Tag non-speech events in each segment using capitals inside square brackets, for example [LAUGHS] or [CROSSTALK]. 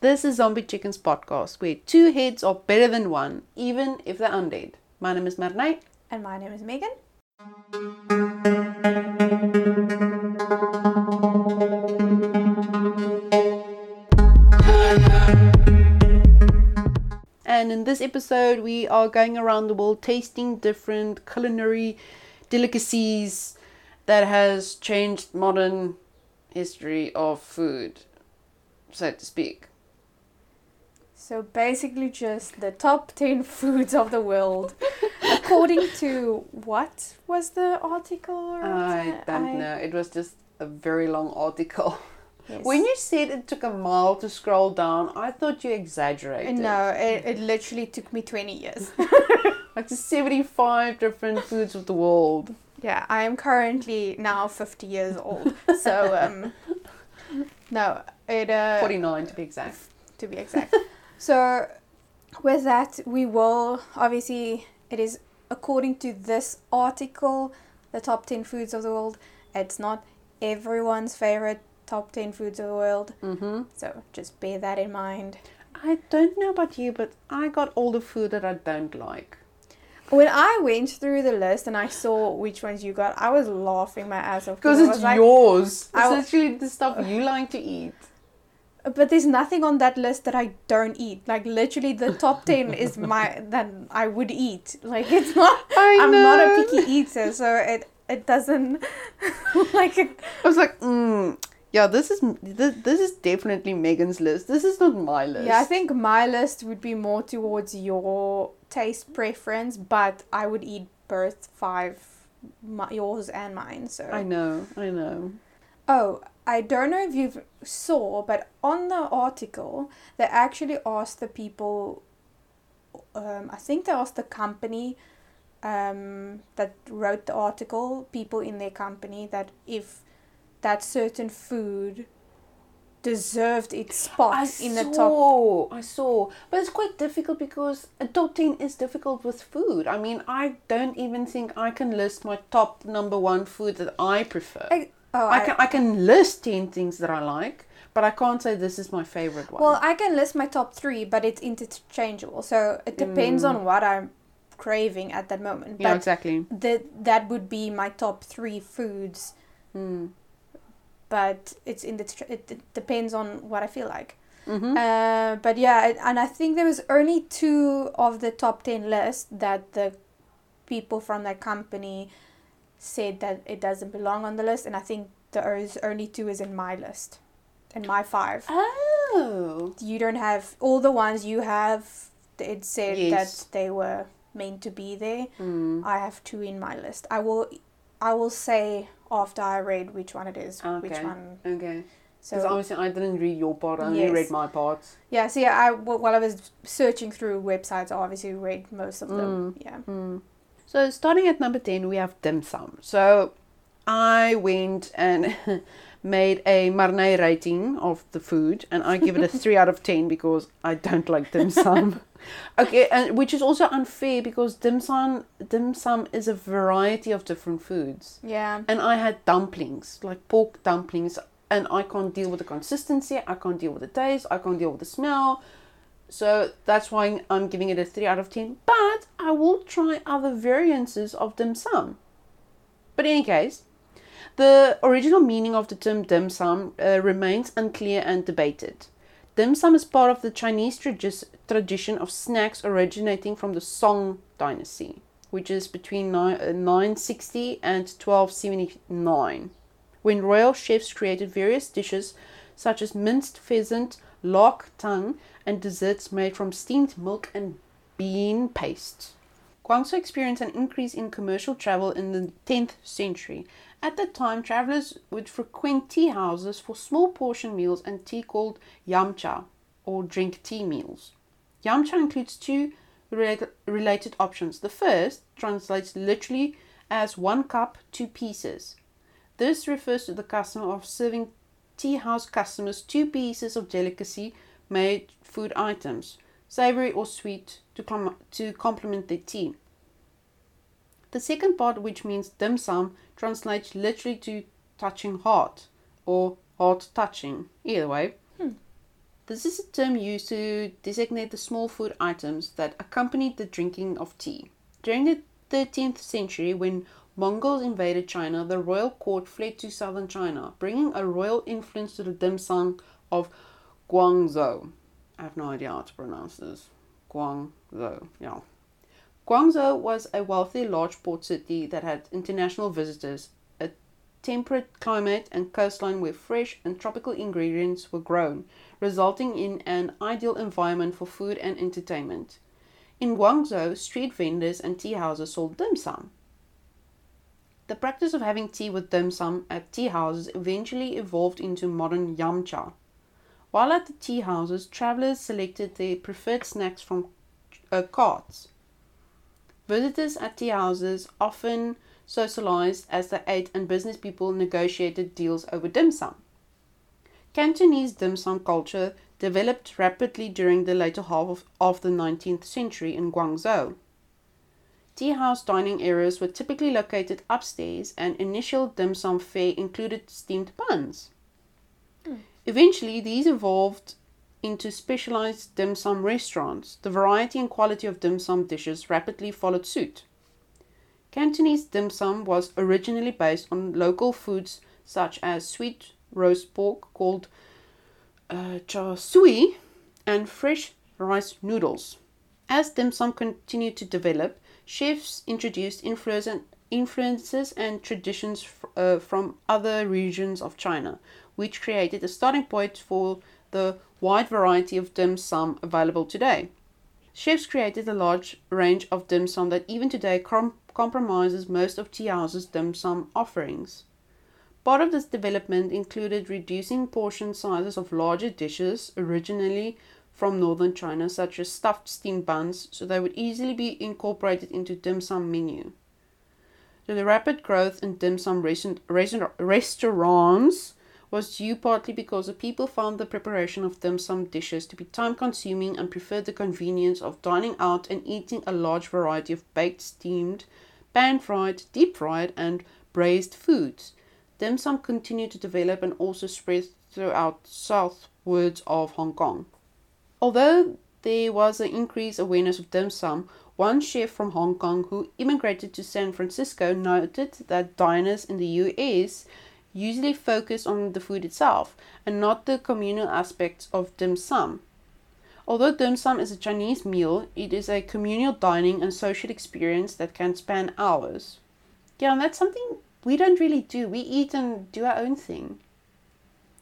This is Zombie Chickens podcast, where two heads are better than one, even if they're undead. My name is Marnay. And my name is Megan. And in this episode, we are going around the world tasting different culinary delicacies that has changed modern history of food, so to speak. So basically, just the top 10 [LAUGHS] foods of the world. According [LAUGHS] to what was the article? I don't I- know. It was just a very long article. Yes. When you said it took a mile to scroll down, I thought you exaggerated. No, it, it literally took me 20 years. [LAUGHS] Like the 75 different foods of the world. yeah, I am currently now 50 years old. So, um, no, it. Uh, 49 to be exact. to be exact. So, with that, we will obviously, it is according to this article, the top 10 foods of the world. It's not everyone's favorite top 10 foods of the world. Mm-hmm. So, just bear that in mind. I don't know about you, but I got all the food that I don't like. When I went through the list and I saw which ones you got, I was laughing my ass off. Because it's like, yours. It's I- literally the stuff you like to eat. But there's nothing on that list that I don't eat. Like literally, the top [LAUGHS] ten is my that I would eat. Like it's not. I I'm not a picky eater, so it it doesn't [LAUGHS] like it. I was like, mm, yeah, this is this, this is definitely Megan's list. This is not my list. Yeah, I think my list would be more towards your taste preference, but I would eat both five, my, yours and mine. So I know, I know. Oh, I don't know if you saw, but on the article, they actually asked the people. Um, I think they asked the company um, that wrote the article, people in their company, that if that certain food deserved its spot I in the top. saw, I saw, but it's quite difficult because adopting is difficult with food. I mean, I don't even think I can list my top number one food that I prefer. I, oh, I I- can I can list ten things that I like, but I can't say this is my favorite one. Well, I can list my top three, but it's interchangeable, so it depends on what I'm craving at that moment. yeah, but exactly. that that would be my top three foods Mm. but it's in the it, it depends on what I feel like. Mm-hmm. Uh, but yeah, and I think there was only two of the top ten list that the people from that company said that it doesn't belong on the list, and I think there's only two is in my list, in my five. oh, You don't have all the ones you have. It said Yes. that they were meant to be there. mm. I have two in my list. I will, I will say after I read which one it is, which one. okay. So Because obviously I didn't read your part. I only Yes. read my part. Yeah, so yeah, I while I was searching through websites, I obviously read most of them. Yeah. Mm. So starting at number 10, we have dim sum. So I went and [LAUGHS] made a Marnay rating of the food and I give it a [LAUGHS] 3 out of 10 because I don't like dim sum. [LAUGHS] okay, and which is also unfair because dim sum dim sum is a variety of different foods. Yeah. And I had dumplings, like pork dumplings, and I can't deal with the consistency, I can't deal with the taste, I can't deal with the smell. So that's why I'm giving it a 3 out of 10. But I will try other variances of dim sum. But in any case, the original meaning of the term dim sum uh, remains unclear and debated. Dim sum is part of the Chinese tradi- tradition of snacks originating from the Song dynasty, which is between uh, 960 and 1279, when royal chefs created various dishes such as minced pheasant, lark tongue, and desserts made from steamed milk and bean paste. Guangzhou experienced an increase in commercial travel in the 10th century. At that time, travelers would frequent tea houses for small portion meals and tea called yum cha, or drink tea meals. Yum cha includes two related, related options. The first translates literally as one cup, two pieces. This refers to the custom of serving tea house customers two pieces of delicacy made food items, savory or sweet, to, com- to complement their tea. The second part, which means dim sum, translates literally to touching heart or heart touching. Either way. Hmm. This is a term used to designate the small food items that accompanied the drinking of tea. During the 13th century, when Mongols invaded China, the royal court fled to southern China, bringing a royal influence to the dim sum of Guangzhou. I have no idea how to pronounce this. Guangzhou, yeah. Guangzhou was a wealthy, large port city that had international visitors, a temperate climate, and coastline where fresh and tropical ingredients were grown, resulting in an ideal environment for food and entertainment. In Guangzhou, street vendors and tea houses sold dim sum. The practice of having tea with dim sum at tea houses eventually evolved into modern yum cha. While at the tea houses, travelers selected their preferred snacks from uh, carts. Visitors at tea houses often socialized as they ate, and business people negotiated deals over dim sum. Cantonese dim sum culture developed rapidly during the later half of, of the 19th century in Guangzhou. Tea house dining areas were typically located upstairs, and initial dim sum fare included steamed buns. Mm. Eventually, these evolved into specialized dim sum restaurants. The variety and quality of dim sum dishes rapidly followed suit. Cantonese dim sum was originally based on local foods such as sweet roast pork called uh, char siu and fresh rice noodles. As dim sum continued to develop, chefs introduced influences and traditions uh, from other regions of China, which created a starting point for the wide variety of dim sum available today. Chefs created a large range of dim sum that even today com- compromises most of tea houses' dim sum offerings. Part of this development included reducing portion sizes of larger dishes originally from northern China, such as stuffed steamed buns, so they would easily be incorporated into dim sum menu. So the rapid growth in dim sum restaurants was due partly because the people found the preparation of dim sum dishes to be time consuming and preferred the convenience of dining out and eating a large variety of baked, steamed, pan fried, deep fried, and braised foods. Dim sum continued to develop and also spread throughout southwards of Hong Kong. Although there was an increased awareness of dim sum, one chef from Hong Kong who immigrated to San Francisco noted that diners in the US usually focus on the food itself and not the communal aspects of dim sum. Although dim sum is a Chinese meal, it is a communal dining and social experience that can span hours. Yeah, and that's something we don't really do. We eat and do our own thing.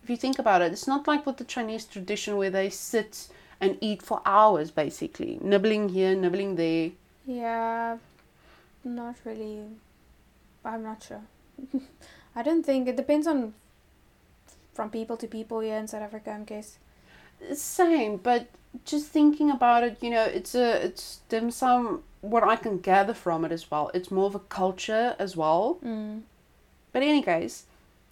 If you think about it, it's not like with the Chinese tradition where they sit and eat for hours basically, nibbling here, nibbling there. Yeah, not really. I'm not sure. [LAUGHS] I don't think it depends on from people to people here in South Africa. I guess. Same, but just thinking about it, you know, it's a it's dim sum. What I can gather from it as well, it's more of a culture as well. Mm. But in any case,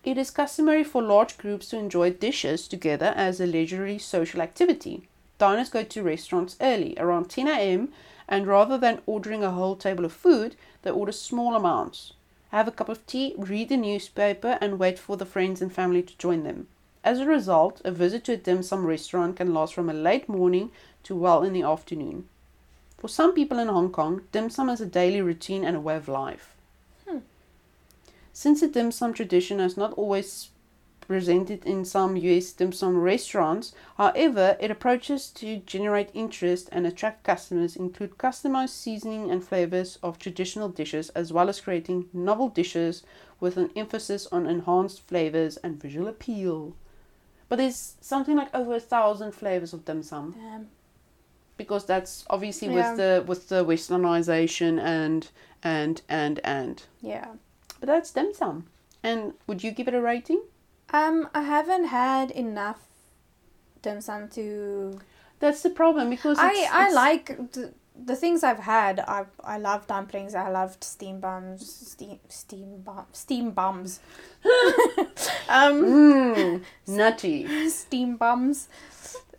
it is customary for large groups to enjoy dishes together as a leisurely social activity. Diners go to restaurants early, around 10 a.m., and rather than ordering a whole table of food, they order small amounts have a cup of tea, read the newspaper, and wait for the friends and family to join them. As a result, a visit to a dim sum restaurant can last from a late morning to well in the afternoon. For some people in Hong Kong, dim sum is a daily routine and a way of life. Hmm. Since the dim sum tradition has not always presented in some US dim sum restaurants. However, its approaches to generate interest and attract customers include customized seasoning and flavors of traditional dishes, as well as creating novel dishes with an emphasis on enhanced flavors and visual appeal. But there's something like over a thousand flavors of dim sum. Damn. Because that's obviously Yeah. with the with the westernization and and and and. Yeah. But that's dim sum. And would you give it a rating? Um, I haven't had enough dim sum to. That's the problem because I it's- I it's- like the, the things I've had. I I love dumplings. I loved steam bums. Steam steam bum steam bums. [LAUGHS] um, Mm, nutty. [LAUGHS] steam bums.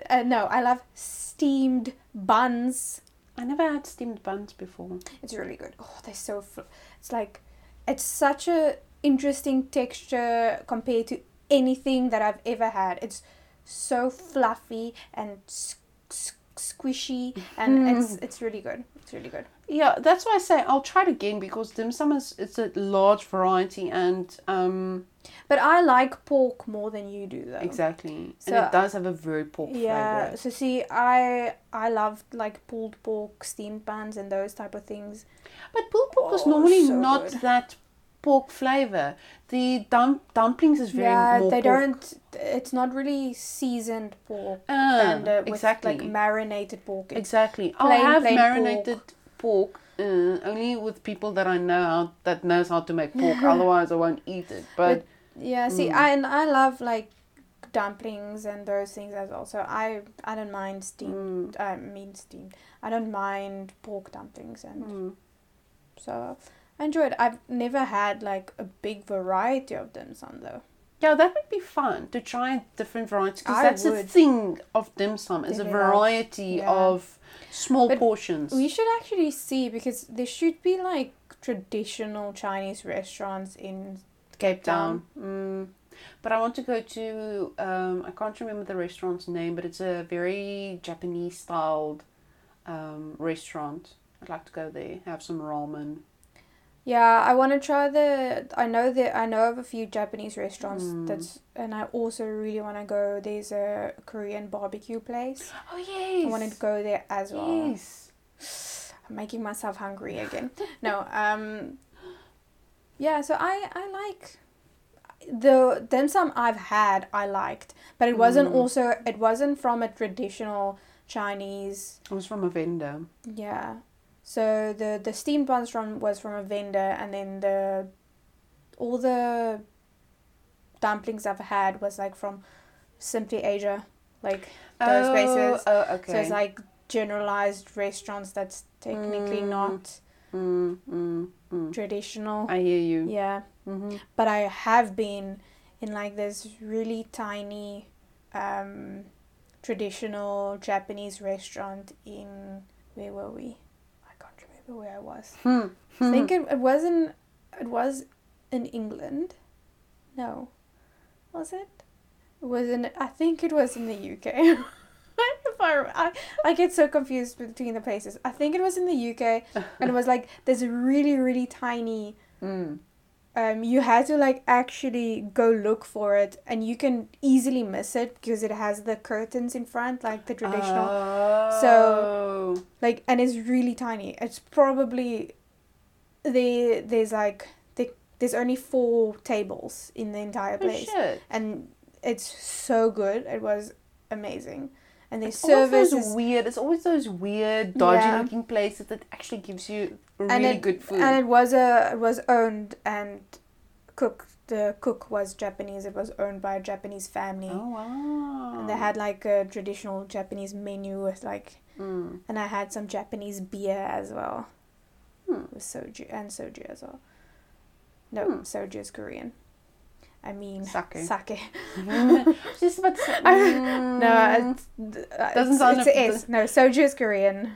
Uh, no, I love steamed buns. I never had steamed buns before. It's really good. Oh, they're so. Fl- it's like, it's such a interesting texture compared to anything that I've ever had. It's so fluffy and s- s- squishy, and it's it's really good. It's really good. Yeah, that's why I say I'll try it again because dim sum is it's a large variety and um But I like pork more than you do, though. exactly So- and it does have a very pork Yeah. flavor. So see, I I love like pulled pork, steamed buns, and those type of things. But pulled pork is Oh, normally so not good. that pork flavor. The dump dumplings is very yeah, they pork. don't. It's not really seasoned pork Ah, and uh, with exactly. like marinated pork. It's, Exactly. I'll have marinated pork, uh, only with people that I know how that knows how to make [LAUGHS] pork. Otherwise, I won't eat it. But yeah. See, Mm. I and I love like dumplings and those things as well. So I I don't mind steamed. mm, I mean steamed. I don't mind pork dumplings and mm. so I enjoy it. I've never had like a big variety of dim sum though. yeah, that would be fun to try different varieties. Because that's the thing of dim sum is a variety yeah. of small But portions. We should actually see because there should be like traditional Chinese restaurants in Cape Town. Town. Mm. But I want to go to um, I can't remember the restaurant's name, but it's a very Japanese styled um, restaurant. I'd like to go there, have some ramen. Yeah, I want to try the. I know that I know of a few Japanese restaurants Mm. that's, and I also really want to go. There's a Korean barbecue place. Oh yes. I want to go there as well. Yes. I'm making myself hungry again. no, um, yeah. So I I like the dim sum I've had. I liked, but it wasn't Mm. also. It wasn't from a traditional Chinese. It was from a vendor. Yeah. So the the steamed buns from was from a vendor, and then the all the dumplings I've had was like from Simply Asia, like those oh, places. Oh, okay. So it's like generalized restaurants that's technically Mm. not Mm, mm, mm. traditional. I hear you. Yeah, Mm-hmm. but I have been in like this really tiny um, traditional Japanese restaurant in where were we? Remember where I was. Hmm. I think it, it wasn't it was in England. No. Was it? It was in I think it was in the UK. [LAUGHS] if I, I I get so confused between the places. I think it was in the UK and it was like there's a really really tiny Mm. Um you had to like actually go look for it and you can easily miss it because it has the curtains in front like the traditional. Oh. like and it's really tiny. It's probably there there's like there, there's only four tables in the entire Oh, place. shit. and it's so good. It was amazing and their It's always service is weird. It's always those weird, dodgy Yeah. looking places that actually gives you really it- good food. and it was a it was owned and cook the cook was japanese it was owned by a japanese family oh wow. and they had like a traditional japanese menu with like Mm. and i had some japanese beer as well Hmm. with soju and soju as well no Hmm. soju is korean i mean Sake. sake [LAUGHS] Just about to say, no mm, it's, uh, Doesn't it's, sound it's a- a S. no soju is korean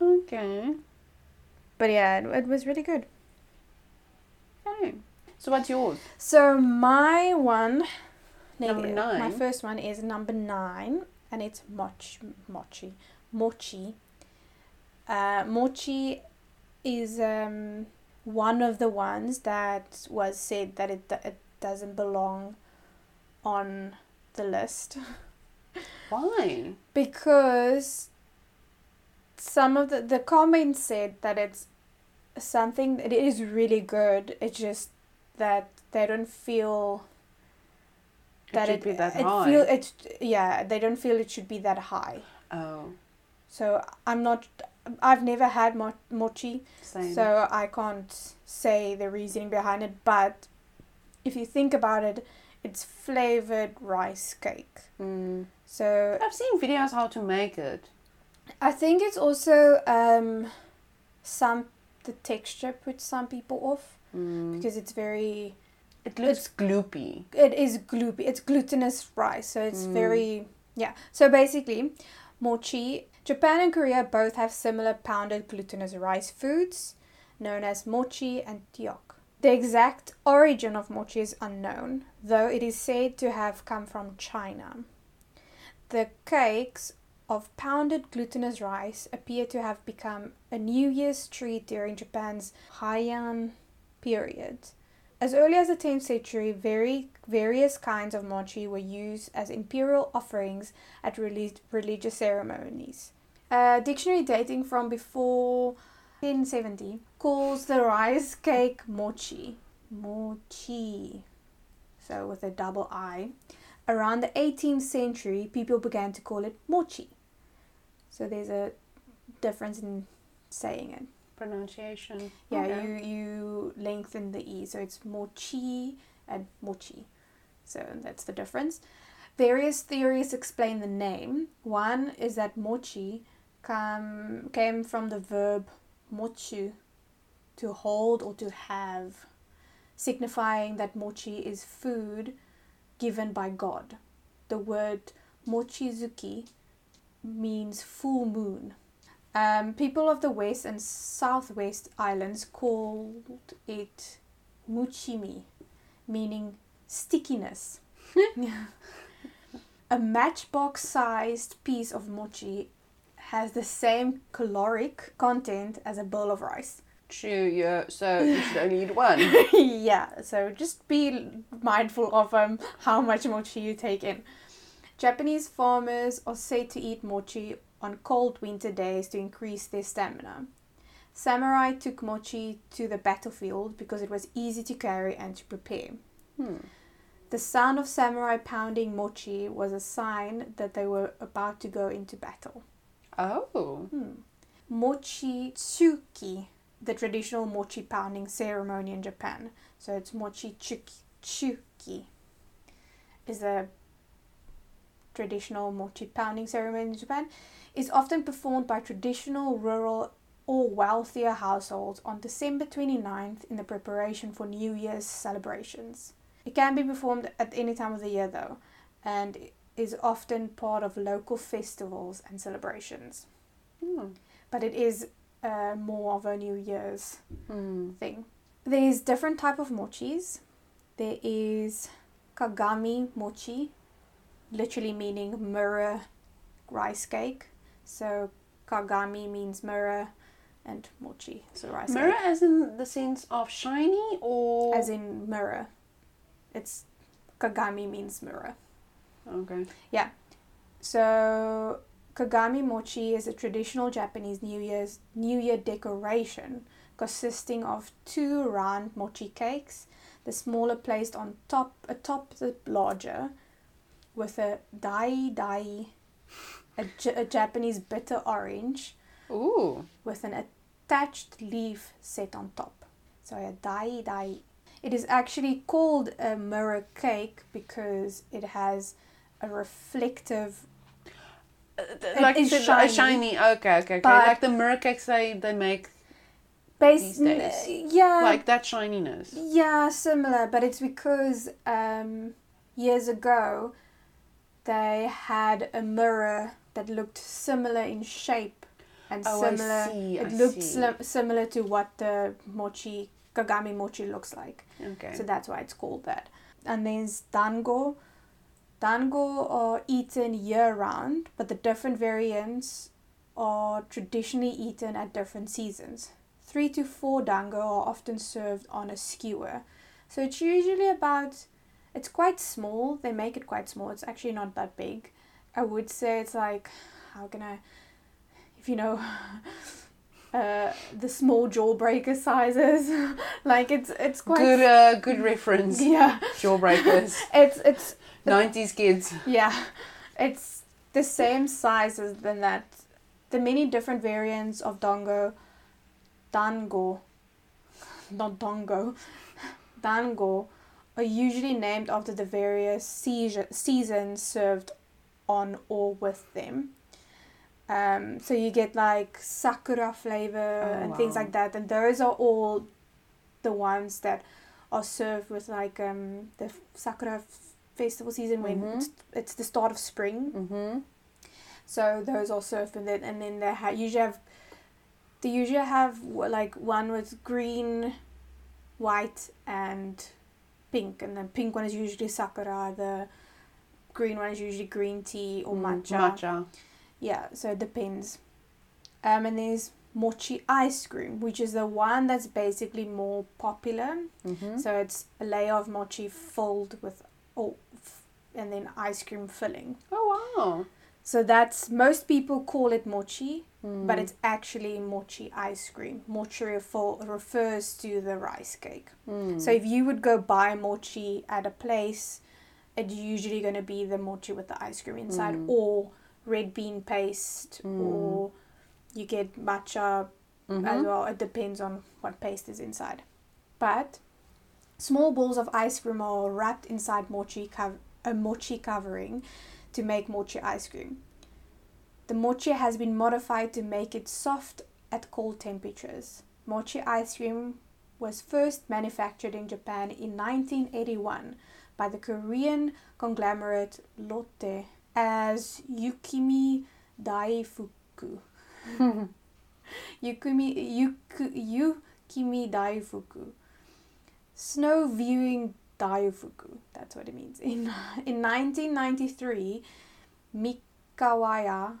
okay. but yeah it, it was really good Okay. So what's yours? So my one, Number neg- nine. My first one is number nine, and it's mochi. Mochi, mochi. Uh, mochi is um, one of the ones that was said that it it doesn't belong on the list [LAUGHS] Why? because some of the the comments said that it's something that it is really good. It's just that they don't feel that it it should be that it high. feel it yeah they don't feel it should be that high. oh, So I'm not. I've never had mo- mochi, same. so I can't say the reasoning behind it. But if you think about it, it's flavored rice cake. Mm. So I've seen videos how to make it. I think it's also um, some the texture puts some people off Mm. because it's very It looks gloopy. it is gloopy. It's glutinous rice, so it's Mm. very yeah. So basically, mochi. Japan and Korea both have similar pounded glutinous rice foods, known as mochi and tteok. The exact origin of mochi is unknown, though it is said to have come from China. The cakes of pounded glutinous rice appear to have become a New Year's treat during Japan's Heian period. As early as the 10th century, very, various kinds of mochi were used as imperial offerings at relig- religious ceremonies. A dictionary dating from before 1070 calls the rice cake mochi. Mochi. So with a double I. Around the 18th century, people began to call it mochi. So there's a difference in saying it. Pronunciation. Yeah, Okay. you you lengthen the e, so it's mochi and mochi. So that's the difference. Various theories explain the name. One is that mochi come, came from the verb mochu, to hold or to have, signifying that mochi is food given by God. The word mochizuki means full moon. Um, people of the West and Southwest Islands called it muchimi, meaning stickiness. [LAUGHS] [LAUGHS] A matchbox sized piece of mochi has the same caloric content as a bowl of rice. True, yeah. So you should only eat one. [LAUGHS] yeah, so just be mindful of um, how much mochi you take in. Japanese farmers are said to eat mochi on cold winter days to increase their stamina. Samurai took mochi to the battlefield because it was easy to carry and to prepare. Hmm. The sound of samurai pounding mochi was a sign that they were about to go into battle. Oh. Hmm. Mochi tsuki, the traditional mochi pounding ceremony in Japan. So it's mochi tsuki, tsuki is a traditional mochi pounding ceremony in Japan. Is often performed by traditional rural or wealthier households on December 29th in the preparation for New Year's celebrations. It can be performed at any time of the year though, and is often part of local festivals and celebrations Hmm. but it is uh, more of a New Year's Hmm. thing. There's different type of mochis. There is kagami mochi, literally meaning mirror rice cake. So kagami means mirror, and mochi so rice Mirror cake, as in the sense of shiny or as in mirror. It's kagami means mirror. Okay. Yeah. So kagami mochi is a traditional Japanese New Year's New Year decoration consisting of two round mochi cakes, the smaller placed on top atop the larger, with a dai dai, a, J- a Japanese bitter orange Ooh. with an attached leaf set on top. So a dai dai. It is actually called a mirror cake because it has a reflective Uh, th- like the- shiny, shiny. Okay, okay, okay. like the mirror cakes they, they make, base. These days. Yeah, like that shininess. yeah, similar, but it's because um, years ago they had a mirror that looked similar in shape and Oh, I similar. see, it I looked slim- similar to what the mochi kagami mochi looks like. Okay. So that's why it's called that. And there's dango. Dango are eaten year round, but the different variants are traditionally eaten at different seasons. Three to four dango are often served on a skewer. So it's usually about, it's quite small. They make it quite small. It's actually not that big. I would say it's like, how can I, if you know, [LAUGHS] uh, the small jawbreaker sizes. [LAUGHS] like it's it's quite good, uh, good reference. [LAUGHS] yeah. Jawbreakers. It's it's 90s kids. yeah, it's the same size as than that. The many different variants of dongo, dango, not dongo, dango, are usually named after the various season, seasons served on or with them. Um, so you get like sakura flavor Oh, and things like that, and those are all the ones that are served with like um, the sakura festival season when Mhm. it's, it's the start of spring. Mm-hmm. So those are served with it, and then they ha- usually have they usually have like one with green white and pink, and the pink one is usually sakura. The green one is usually green tea or Mm, matcha. Matcha. Yeah, so it depends. Um, and there's mochi ice cream, which is the one that's basically more popular. Mm-hmm. So it's a layer of mochi filled with, oh, and then ice cream filling. Oh wow. So that's most people call it mochi, but Mm. it's actually mochi ice cream. Mochi refer, refers to the rice cake. Mm. So if you would go buy mochi at a place, it's usually going to be the mochi with the ice cream inside, Mm. or red bean paste, Mm. or you get matcha as Mhm. well. It depends on what paste is inside. But small balls of ice cream are wrapped inside mochi cov- a mochi covering to make mochi ice cream. The mochi has been modified to make it soft at cold temperatures. Mochi ice cream was first manufactured in Japan in 1981 by the Korean conglomerate Lotte as Yukimi Daifuku. [LAUGHS] Yukimi, Yuku, Yukimi Daifuku. Snow viewing Daifuku. That's what it means. In, [LAUGHS] in 1993, Mikawaya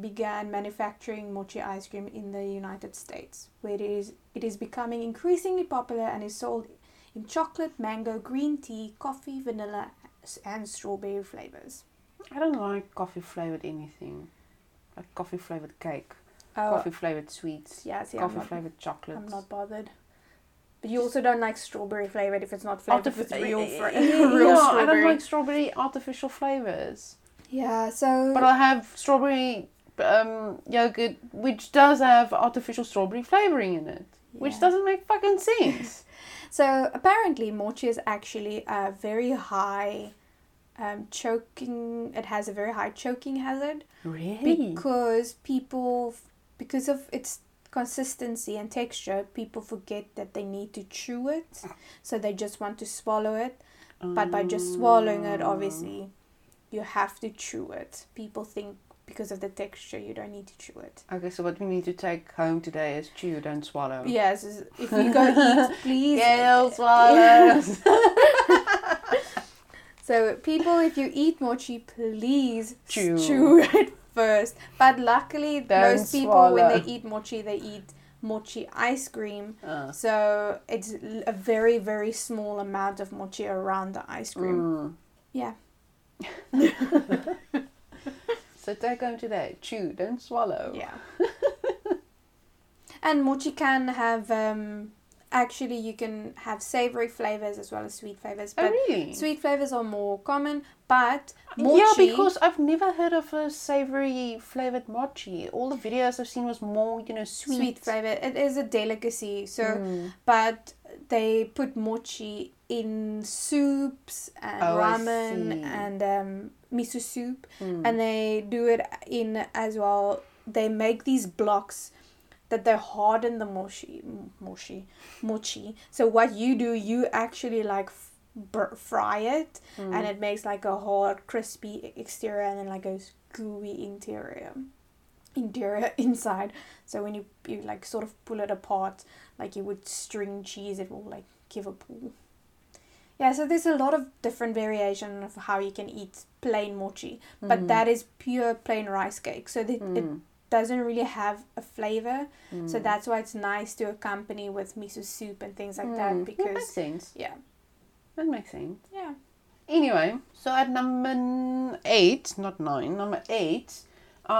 began manufacturing mochi ice cream in the United States, where it is, it is becoming increasingly popular and is sold in chocolate, mango, green tea, coffee, vanilla, and strawberry flavors. I don't like coffee flavored anything. Like coffee flavored cake, Oh, coffee flavored sweets, yeah, see, coffee not, flavored chocolate. I'm not bothered. But you also don't like strawberry flavored if it's not flavored Artif- with real, fr- [LAUGHS] yeah, real I strawberry. don't like strawberry artificial flavors. yeah, so But I'll have strawberry um, yogurt, which does have artificial strawberry flavoring in it, which doesn't make fucking sense. [LAUGHS] So apparently, mochi is actually a very high um, choking. It has a very high choking hazard really? because people, because of its consistency and texture, people forget that they need to chew it, ah. so they just want to swallow it. But by just swallowing it, oh. obviously, you have to chew it. People think because of the texture, you don't need to chew it. Okay, so what we need to take home today is chew, don't swallow. Yes, if you go eat, [LAUGHS] please. Gail [LAUGHS] swallows. [LAUGHS] So people, if you eat mochi, please Chew. chew it first. But luckily, Don't most people when they eat mochi, they eat mochi ice cream. Uh, So it's a very very small amount of mochi around the ice cream. mm. Yeah. [LAUGHS] So take home today. Chew, don't swallow. Yeah. and mochi can have um, actually you can have savory flavors as well as sweet flavors, Oh, but really? sweet flavors are more common. But mochi. Yeah, because I've never heard of a savory flavored mochi. All the videos I've seen was more, you know, sweet. sweet flavor, it is a delicacy. So. Mm. but they put mochi in soups and Oh, ramen and um, miso soup Mm. and they do it in as well they make these blocks that they harden the mochi mochi mochi so what you do you actually like bur- fry it Mm. and it makes like a hard crispy exterior and then like a gooey interior interior [LAUGHS] inside so when you you like sort of pull it apart like you would string cheese it will like give a pull yeah so there's a lot of different variation of how you can eat plain mochi but Mm. that is pure plain rice cake so that it Mm. Doesn't really have a flavor so Mm. that's why it's nice to accompany with miso soup and things like Mm. that that makes because sense. yeah That makes sense. yeah Anyway, so at number eight, not nine, number eight,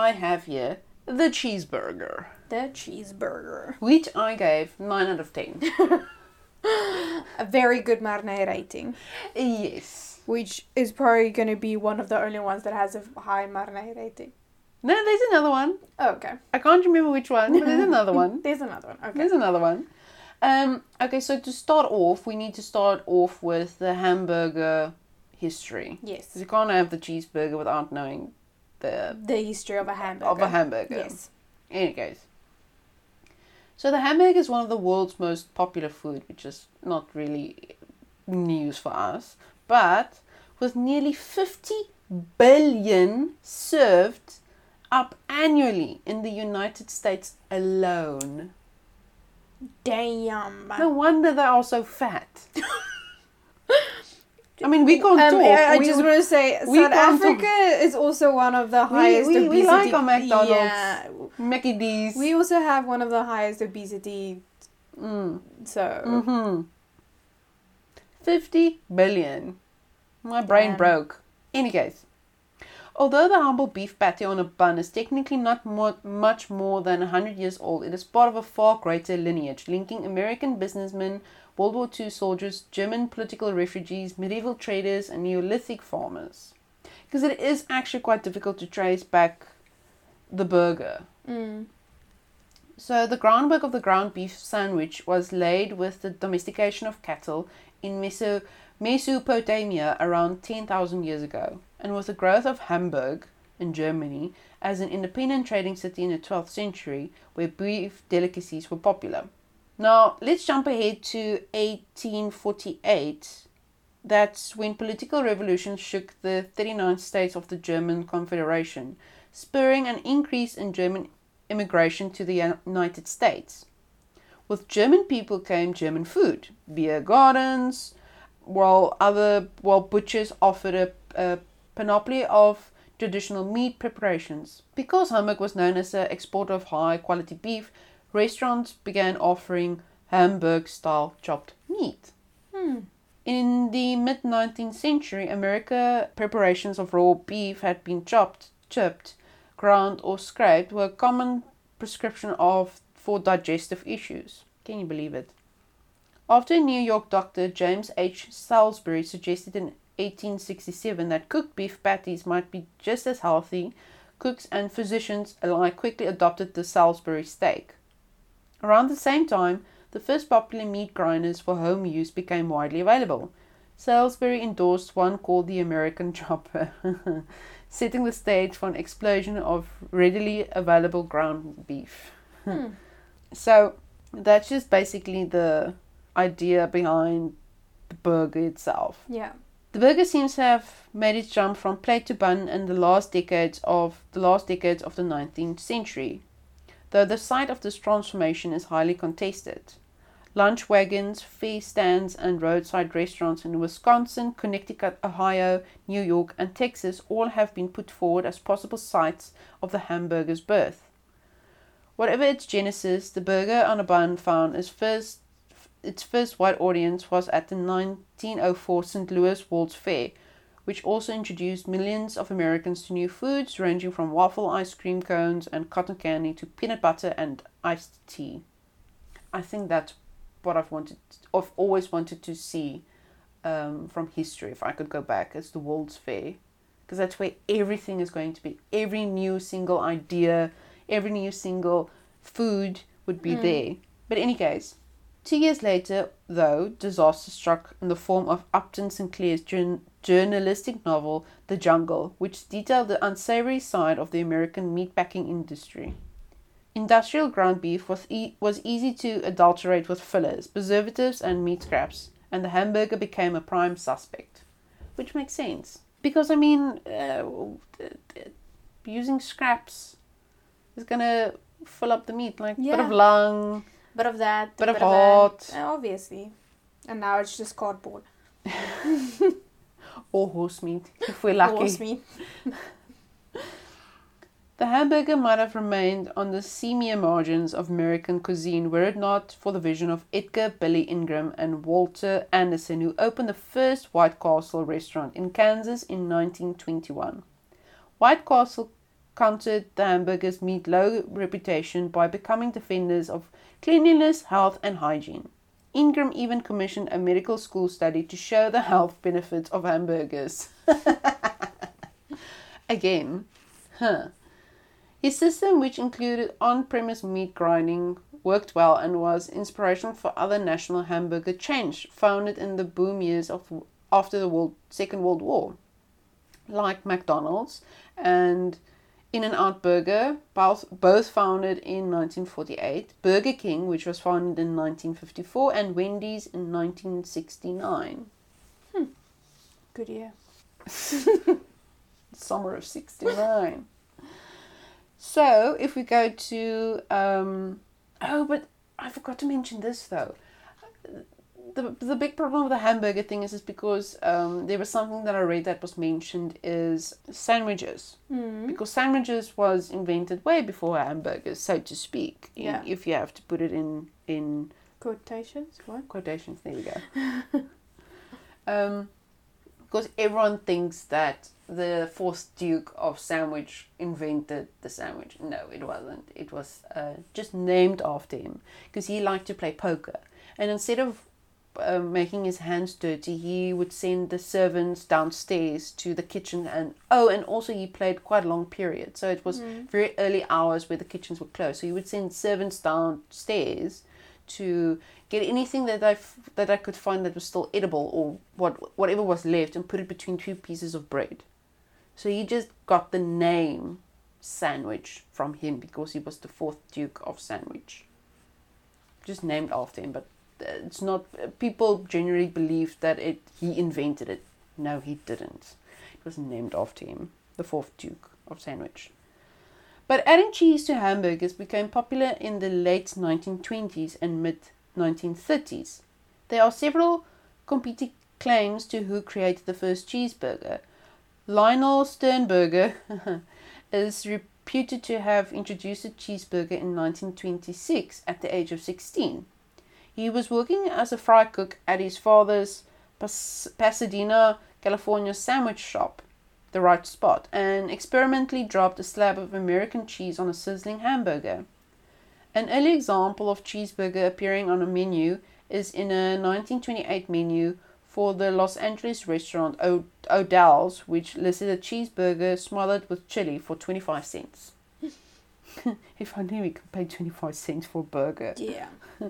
I have here the cheeseburger, the cheeseburger which I gave nine out of ten. [LAUGHS] a very good Marnay rating yes. which is probably going to be one of the only ones that has a high Marnay rating No, there's another one. oh, okay I can't remember which one, but there's another [LAUGHS] one. there's another one okay There's another one. Um, okay, so to start off, we need to start off with the hamburger history. yes 'Cause you can't have the cheeseburger without knowing the the history of a hamburger of a hamburger. yes Any case. So the hamburger is one of the world's most popular food, which is not really news for us. But with nearly 50 billion served up annually in the United States alone. Damn. No wonder they are so fat. I mean, we can't Um, talk. I, I we, just want to say we South can't talk. Africa is also one of the highest we- we obesity. like our McDonald's. Yeah, Mickey D's. we also have one of the highest obesity. mm. So Mm-hmm. 50 billion. My brain Damn. broke. Any case. Although the humble beef patty on a bun is technically not more, much more than 100 years old, it is part of a far greater lineage linking American businessmen, World War II soldiers, German political refugees, medieval traders, and Neolithic farmers. Because it is actually quite difficult to trace back the burger. mm, So the groundwork of the ground beef sandwich was laid with the domestication of cattle in Meso- Mesopotamia around 10,000 years ago, and with the growth of Hamburg in Germany as an independent trading city in the 12th century where beef delicacies were popular. Now, let's jump ahead to 1848. That's when political revolution shook the 39 states of the German Confederation, spurring an increase in German immigration to the United States. With German people came German food, beer gardens, while other while butchers offered a, a panoply of traditional meat preparations. Because Hamburg was known as an exporter of high quality beef, restaurants began offering Hamburg style chopped meat. hmm. In the mid 19th century, America preparations of raw beef had been chopped, chipped, ground, or scraped were a common prescription of for digestive issues. Can you believe it? After New York doctor James H. Salisbury suggested in 1867 that cooked beef patties might be just as healthy, cooks and physicians alike quickly adopted the Salisbury steak. Around the same time, the first popular meat grinders for home use became widely available. Salisbury endorsed one called the American Chopper, [LAUGHS] setting the stage for an explosion of readily available ground beef. Hmm. [LAUGHS] So that's just basically the idea behind the burger itself. Yeah. The burger seems to have made its jump from plate to bun in the last decades of the last decades of the 19th century, though the site of this transformation is highly contested. Lunch wagons, fair stands, and roadside restaurants in Wisconsin, Connecticut, Ohio, New York, and Texas all have been put forward as possible sites of the hamburger's birth. Whatever its genesis, the burger on a bun found its first its first white audience was at the 1904 St. Louis World's Fair, which also introduced millions of Americans to new foods ranging from waffle ice cream cones and cotton candy to peanut butter and iced tea. I think that's what I've wanted, I've always wanted to see um, from history. If I could go back, it's the World's Fair, because that's where everything is going to be. Every new single idea, every new single food would be Mm. there. But in any case, two years later, though, disaster struck in the form of Upton Sinclair's jour- journalistic novel *The Jungle*, which detailed the unsavory side of the American meatpacking industry. Industrial ground beef was, e- was easy to adulterate with fillers, preservatives, and meat scraps, and the hamburger became a prime suspect. Which makes sense. Because, I mean, uh, using scraps is gonna fill up the meat, like a bit of lung, Bit of that. Bit of heart. Uh, obviously. And now it's just cardboard. [LAUGHS] or horse meat, if we're lucky. Horse meat. [LAUGHS] The hamburger might have remained on the seamier margins of American cuisine were it not for the vision of Edgar Billy Ingram and Walter Anderson, who opened the first White Castle restaurant in Kansas in 1921. White Castle countered the hamburger's meat low reputation by becoming defenders of cleanliness, health, and hygiene. Ingram even commissioned a medical school study to show the health benefits of hamburgers. [LAUGHS] Again, huh. His system, which included on premise meat grinding, worked well and was inspirational for other national hamburger chains founded in the boom years of after the World, Second World War, like McDonald's and In and Out Burger, both, both founded in 1948, Burger King, which was founded in 1954, and Wendy's in 1969. Good year. [LAUGHS] summer of 69. so, if we go to. Um, oh, but I forgot to mention this though. The, the big problem with the hamburger thing is, is because um, there was something that I read that was mentioned is sandwiches. Mm. Because sandwiches was invented way before hamburgers, so to speak. in- Yeah. If you have to put it in in Quotations. What? quotations. There we go. [LAUGHS] um, because everyone thinks that the fourth Duke of Sandwich invented the sandwich. No, it wasn't. It was uh, just named after him because he liked to play poker, and instead of uh, making his hands dirty, he would send the servants downstairs to the kitchen and oh, and also he played quite a long period, so it was very early hours where the kitchens were closed. So he would send servants downstairs to get anything that I f- that I could find that was still edible or what whatever was left and put it between two pieces of bread. So he just got the name Sandwich from him because he was the fourth Duke of Sandwich. Just named after him, but it's not. People generally believe that it he invented it. No, he didn't. It was named after him, the fourth Duke of Sandwich. But adding cheese to hamburgers became popular in the late 1920s and mid 1930s. There are several competing claims to who created the first cheeseburger. Lionel Sternberger [LAUGHS] is reputed to have introduced a cheeseburger in 1926 at the age of 16. He was working as a fry cook at his father's Pas- Pasadena, California sandwich shop, the Rite Spot, and experimentally dropped a slab of American cheese on a sizzling hamburger. An early example of cheeseburger appearing on a menu is in a 1928 menu for the Los Angeles restaurant o- Odell's, which listed a cheeseburger smothered with chili for 25 cents. [LAUGHS] if only we could pay 25 cents for a burger. Yeah. [LAUGHS]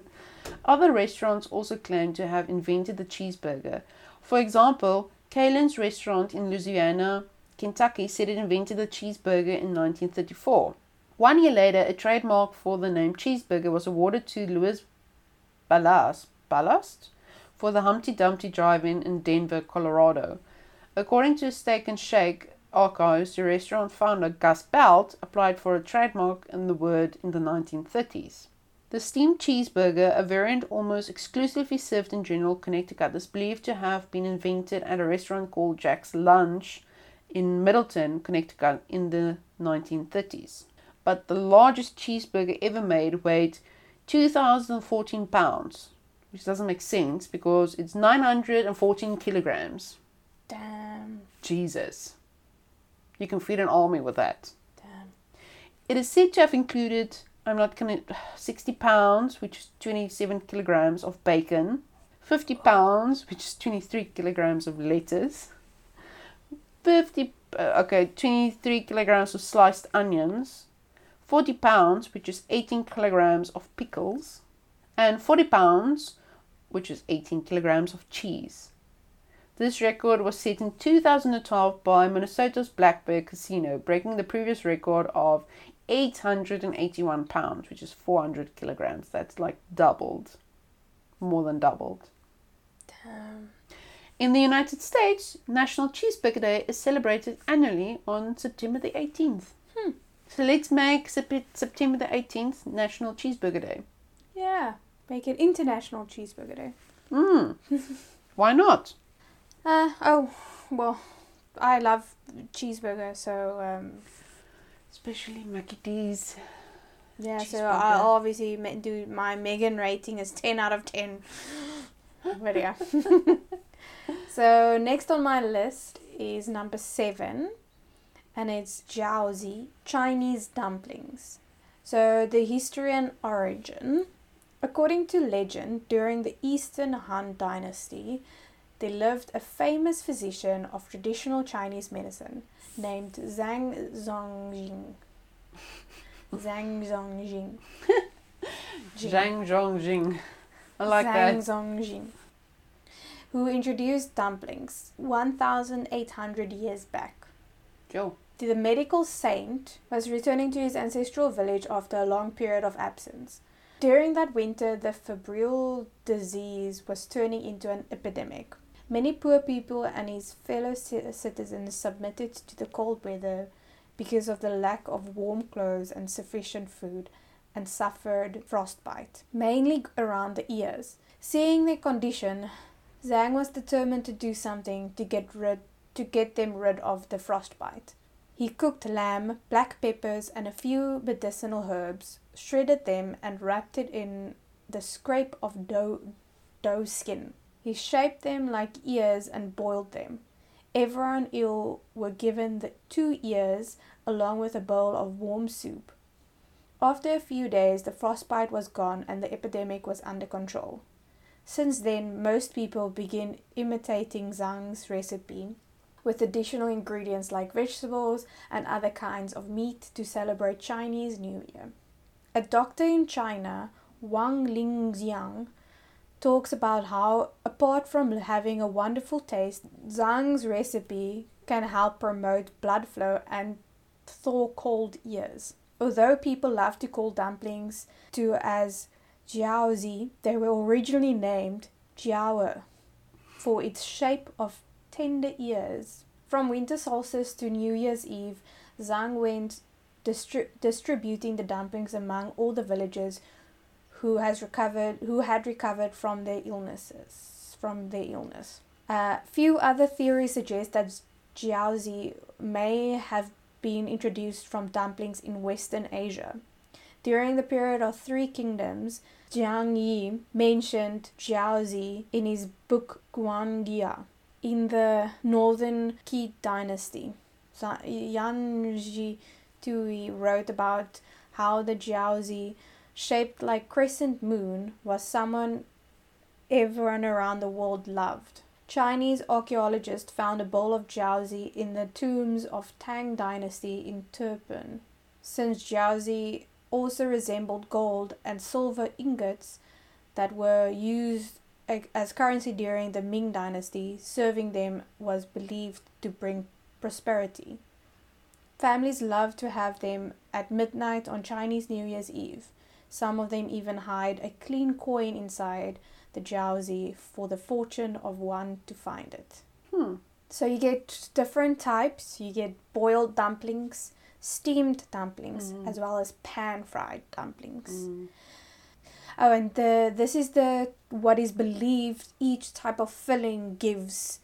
Other restaurants also claim to have invented the cheeseburger. For example, Kaelin's restaurant in Louisiana, Kentucky said it invented the cheeseburger in 1934. One year later, a trademark for the name cheeseburger was awarded to Louis Ballast, Ballast for the Humpty Dumpty Drive-In in Denver, Colorado. According to Steak and Shake archives, the restaurant founder Gus Belt applied for a trademark in the word in the 1930s. The steamed cheeseburger, a variant almost exclusively served in General Connecticut, is believed to have been invented at a restaurant called Jack's Lunch in Middletown, Connecticut in the 1930s. But the largest cheeseburger ever made weighed 2,014 pounds, which doesn't make sense because it's 914 kilograms. Damn. Jesus. You can feed an army with that. Damn. It is said to have included, I'm not to, 60 pounds, which is 27 kilograms of bacon, 50 pounds, which is 23 kilograms of lettuce, 50, uh, okay, 23 kilograms of sliced onions, 40 pounds, which is 18 kilograms of pickles, and 40 pounds, which is 18 kilograms of cheese. This record was set in 2012 by Minnesota's Black Bear Casino, breaking the previous record of 881 pounds, which is 400 kilograms. That's like doubled, more than doubled. Damn. In the United States, National Cheeseburger Day is celebrated annually on September the 18th. Hmm. So let's make September the 18th National Cheeseburger Day. Yeah. Make it International Cheeseburger Day. Mm. [LAUGHS] Why not? Uh, oh, well, I love cheeseburger, so um, Especially Mackie D's. yeah, so I obviously do my Megan rating is 10 out of 10. [LAUGHS] but yeah. [LAUGHS] so next on my list is number 7 and it's jiaozi, Chinese dumplings. So the history and origin. According to legend, during the Eastern Han Dynasty, there lived a famous physician of traditional Chinese medicine named Zhang Zongjing. Zhang Zongjing. [LAUGHS] Zhang Zhongjing. I like Zhang that. Zongjing. Who introduced dumplings 1,800 years back. Joe. The medical saint was returning to his ancestral village after a long period of absence. During that winter, the febrile disease was turning into an epidemic. Many poor people and his fellow citizens submitted to the cold weather because of the lack of warm clothes and sufficient food. and suffered frostbite, mainly around the ears. Seeing their condition, Zhang was determined to do something to get rid to get them rid of the frostbite. He cooked lamb, black peppers, and a few medicinal herbs, shredded them, and wrapped it in the scrape of doe, doe skin. He shaped them like ears and boiled them. Everyone ill were given the two ears along with a bowl of warm soup. After a few days, the frostbite was gone and the epidemic was under control. Since then, most people begin imitating Zhang's recipe with additional ingredients like vegetables and other kinds of meat to celebrate Chinese New Year. A doctor in China, Wang Lingxiang, talks about how, apart from having a wonderful taste, Zhang's recipe can help promote blood flow and thaw cold ears. Although people love to call dumplings to as jiaozi, they were originally named jiaoe for its shape of tender ears. From winter solstice to New Year's Eve, Zhang went distri- distributing the dumplings among all the villagers who has recovered who had recovered from their illnesses from their illness. Uh, few other theories suggest that jiaozi may have been introduced from dumplings in Western Asia. During the period of Three Kingdoms, Jiang Yi mentioned jiaozi in his book Guanjia in the northern Qi dynasty. So Yan Ji Tui wrote about how the jiaozi, shaped like crescent moon, was someone everyone around the world loved. Chinese archaeologists found a bowl of jiaozi in the tombs of Tang dynasty in Turpan. Since jiaozi also resembled gold and silver ingots that were used as currency during the Ming dynasty, serving them was believed to bring prosperity. Families loved to have them at midnight on Chinese New Year's Eve. Some of them even hide a clean coin inside the jiaozi for the fortune of one to find it. Hmm. So you get different types. You get boiled dumplings, steamed dumplings, Mm. as well as pan fried dumplings. Mm. Oh, and the this is the what is believed each type of filling gives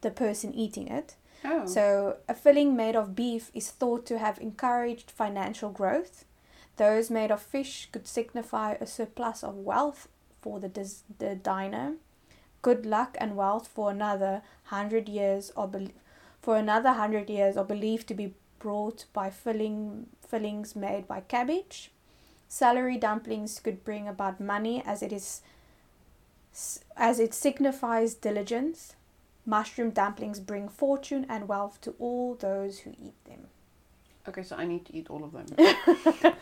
the person eating it. Oh. So a filling made of beef is thought to have encouraged financial growth. Those made of fish could signify a surplus of wealth for the dis- the diner. Good luck and wealth for another hundred years or bel for another hundred years are believed to be brought by filling fillings made by cabbage. Celery dumplings could bring about money as it is as it signifies diligence. Mushroom dumplings bring fortune and wealth to all those who eat them. Okay, so I need to eat all of them. [LAUGHS]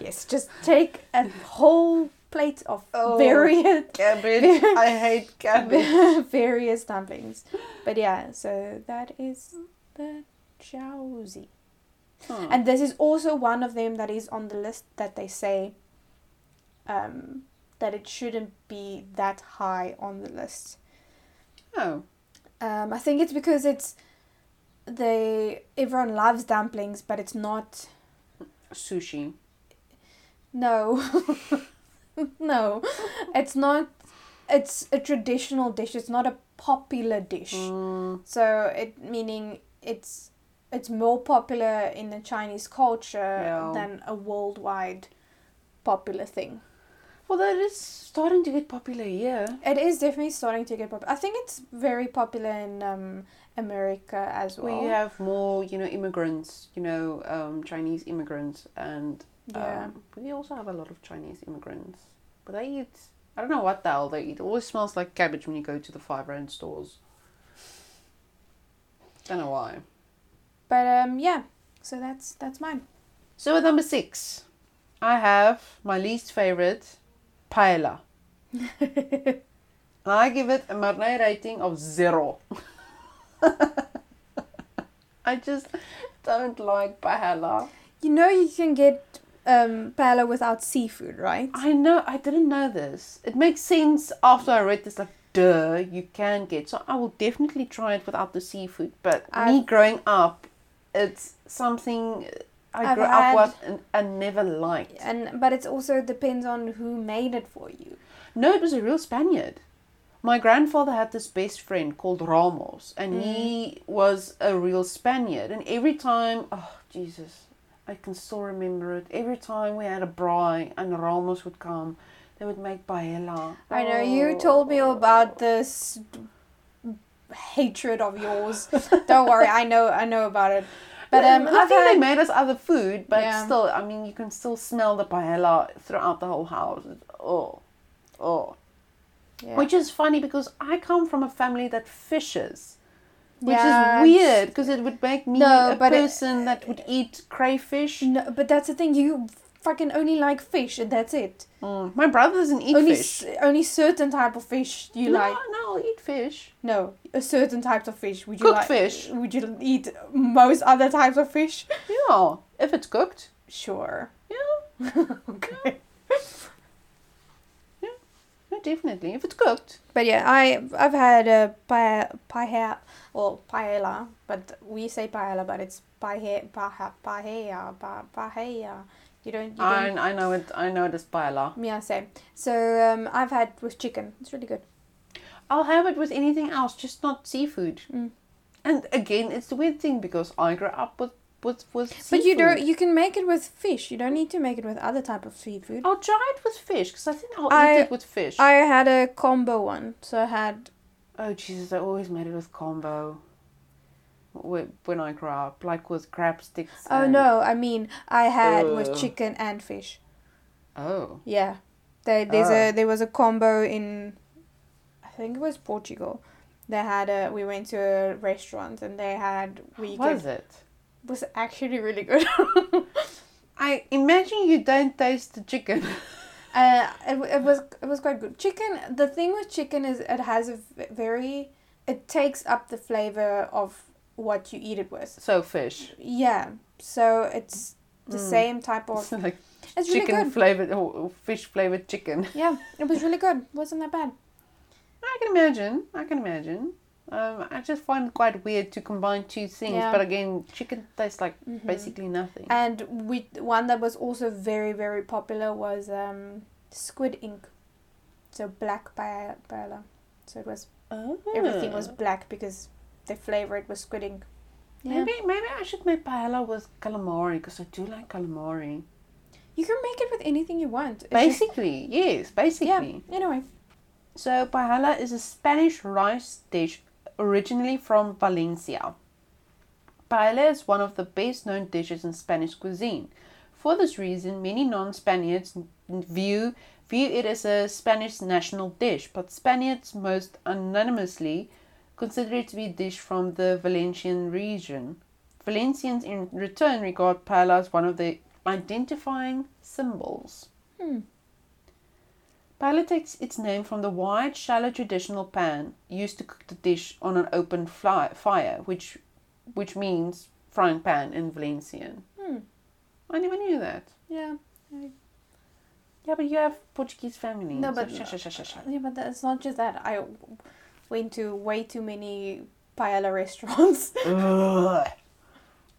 Yes, just take a whole plate of Oh. various cabbage. [LAUGHS] I hate cabbage. [LAUGHS] various dumplings. But yeah, so that is the jiaozi. Hmm. And this is also one of them that is on the list that they say um, that it shouldn't be that high on the list. oh. Um, I think it's because it's they everyone loves dumplings, but it's not. Sushi. No, [LAUGHS] no, it's not. It's a traditional dish. It's not a popular dish. Mm. So it meaning it's it's more popular in the Chinese culture Yeah. than a worldwide popular thing. Well, that is starting to get popular here. It is definitely starting to get popular. I think it's very popular in um, America as well. We have more, you know, immigrants, you know, um, Chinese immigrants, and yeah. um, we also have a lot of Chinese immigrants. But they eat, I don't know what the hell they eat. It always smells like cabbage when you go to the five rand stores. Don't know why. But um, yeah. So that's that's mine. So at number six, I have my least favorite, paella. [LAUGHS] I give it a Marnay rating of zero. [LAUGHS] [LAUGHS] I just don't like paella. You know you can get um, paella without seafood, right? I know, I didn't know this. It makes sense after I read this, like, duh, you can get. So I will definitely try it without the seafood. But me I've- growing up, it's something I I've grew had- up with and, and never liked. And but it also depends on who made it for you. No, it was a real Spaniard. My grandfather had this best friend called Ramos, and he was a real Spaniard. And every time, oh Jesus, I can still remember it. Every time we had a braai and Ramos would come, they would make paella. I know you Oh. told me about this hatred of yours. Don't worry, I know I know about it. But um, I think they made us other food, but Yeah. still, I mean, you can still smell the paella throughout the whole house. Oh, oh. Yeah. Which is funny because I come from a family that fishes. Which Yeah, is weird because it would make me No, a but it- person that would eat crayfish. no, but that's the thing. You fucking only like fish, and that's it. Mm. My brother doesn't eat only fish. only certain type of fish you no, like. no, I'll eat fish. No, a certain types of fish. Would you Cooked like fish. Would you eat most other types of fish? Yeah, if it's cooked. Sure. Yeah, [LAUGHS] okay. no, definitely. If it's cooked. But yeah, I I've had a paella, paella or paella, but we say paella, but it's paella, paella, paella, pa- paella. You don't. You I, don't. I know it. I know it is paella. Yeah, same. So um, I've had with chicken. It's really good. I'll have it with anything else, just not seafood. Mm. And again, it's the weird thing because I grew up with with with seafood. But you don't. You can make it with fish. You don't need to make it with other type of seafood. I'll try it with fish because I think I'll I- eat it with fish. I had a combo one, so I had oh Jesus! I always made it with combo. Wh- When I grew up, like with crab sticks. Oh and- no, I mean I had Ugh. with chicken and fish. Oh. Yeah, there there's a Oh. there was a combo in, I think it was Portugal. They had a we went to a restaurant and they had we What could it? Was actually really good. [LAUGHS] I imagine you don't taste the chicken. [LAUGHS] uh, it, it was it was quite good. Chicken. The thing with chicken is it has a very it takes up the flavor of what you eat it with. so fish. Yeah, so it's the Mm. same type of. like It's really chicken good. flavored or or fish flavored chicken. Yeah, it was really good. Wasn't that bad? I can imagine. I can imagine. Um, I just find it quite weird to combine two things, Yeah. but again, chicken tastes like Mhm. basically nothing. And we one that was also very very popular was um, squid ink, so black paella. paella. So it was oh. everything was black because the flavor it was squid ink. Yeah. Maybe maybe I should make paella with calamari because I do like calamari. You can make it with anything you want. It's just- Basically, yes, basically. yeah. Anyway. So paella is a Spanish rice dish originally from Valencia. Paella is one of the best known dishes in Spanish cuisine. For this reason, many non-Spaniards view view it as a Spanish national dish, but Spaniards most unanimously consider it to be a dish from the Valencian region. Valencians in return regard paella as one of the identifying symbols. Hmm. Paella takes its name from the wide, shallow traditional pan used to cook the dish on an open fly- fire, which, which means frying pan in Valencian. Hmm. I never knew that. Yeah. Yeah, but you have Portuguese family. No, so but shush, shush, shush, shush. Yeah, but that's not just that. I went to way too many paella restaurants. [LAUGHS]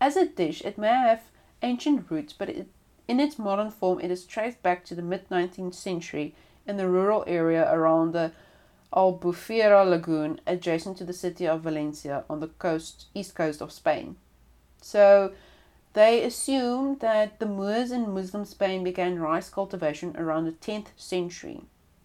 As a dish, it may have ancient roots, but it, in its modern form, it is traced back to the mid 19th century in the rural area around the Albufera Lagoon, adjacent to the city of Valencia on the coast, east coast of Spain. So, they assume that the Moors in Muslim Spain began rice cultivation around the 10th century.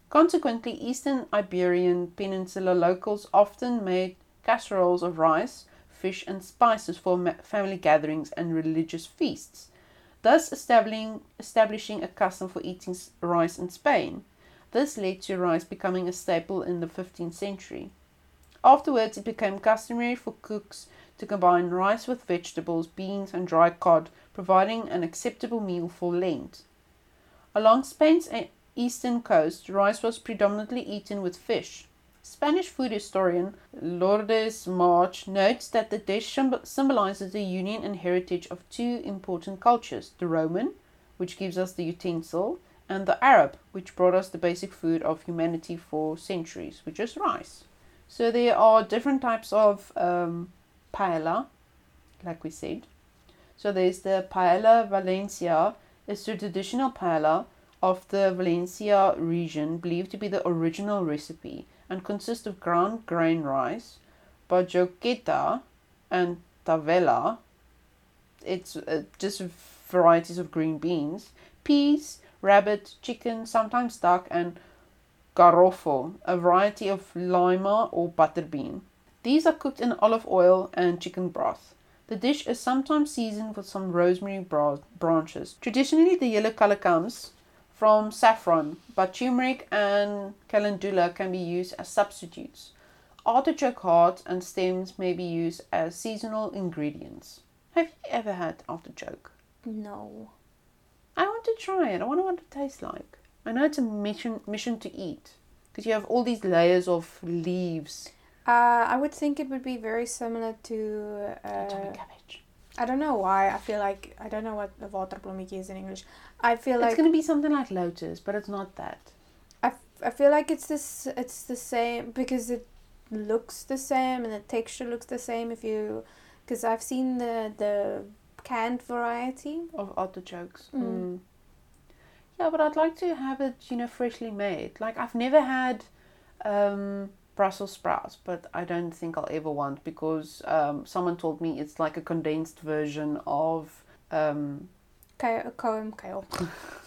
Consequently, Eastern Iberian Peninsula locals often made casseroles of rice, fish, and spices for family gatherings and religious feasts, thus establishing, establishing a custom for eating rice in Spain. This led to rice becoming a staple in the 15th century. Afterwards, it became customary for cooks to combine rice with vegetables, beans, and dry cod, providing an acceptable meal for Lent. Along Spain's eastern coast, rice was predominantly eaten with fish. Spanish food historian Lourdes March notes that the dish symbolizes the union and heritage of two important cultures the Roman, which gives us the utensil, and the Arab, which brought us the basic food of humanity for centuries, which is rice. So there are different types of um, paella, like we said. So there's the paella Valencia. It's the traditional paella of the Valencia region, believed to be the original recipe, and consists of ground grain rice, bajoqueta, and tavella. It's uh, just varieties of green beans, peas, rabbit, chicken, sometimes duck, and garofo, a variety of lima or butterbean. These are cooked in olive oil and chicken broth. The dish is sometimes seasoned with some rosemary bra- branches. Traditionally, the yellow color comes from saffron, but turmeric and calendula can be used as substitutes. Artichoke hearts and stems may be used as seasonal ingredients. Have you ever had artichoke? No. I want to try it. I want wonder what it tastes like. I know it's a mission mission to eat because you have all these layers of leaves. Uh, I would think it would be very similar to. Uh, cabbage. I don't know why. I feel like I don't know what a waterblommetjie is in English. I feel like it's going to be something like lotus, but it's not that. I, f- I feel like it's this it's the same because it looks the same and the texture looks the same if you because I've seen the the canned variety. of artichokes. Mm. Mm. Yeah, but I'd like to have it, you know, freshly made. Like I've never had um, Brussels sprouts, but I don't think I'll ever want because um, someone told me it's like a condensed version of um, Kale, kale, [LAUGHS]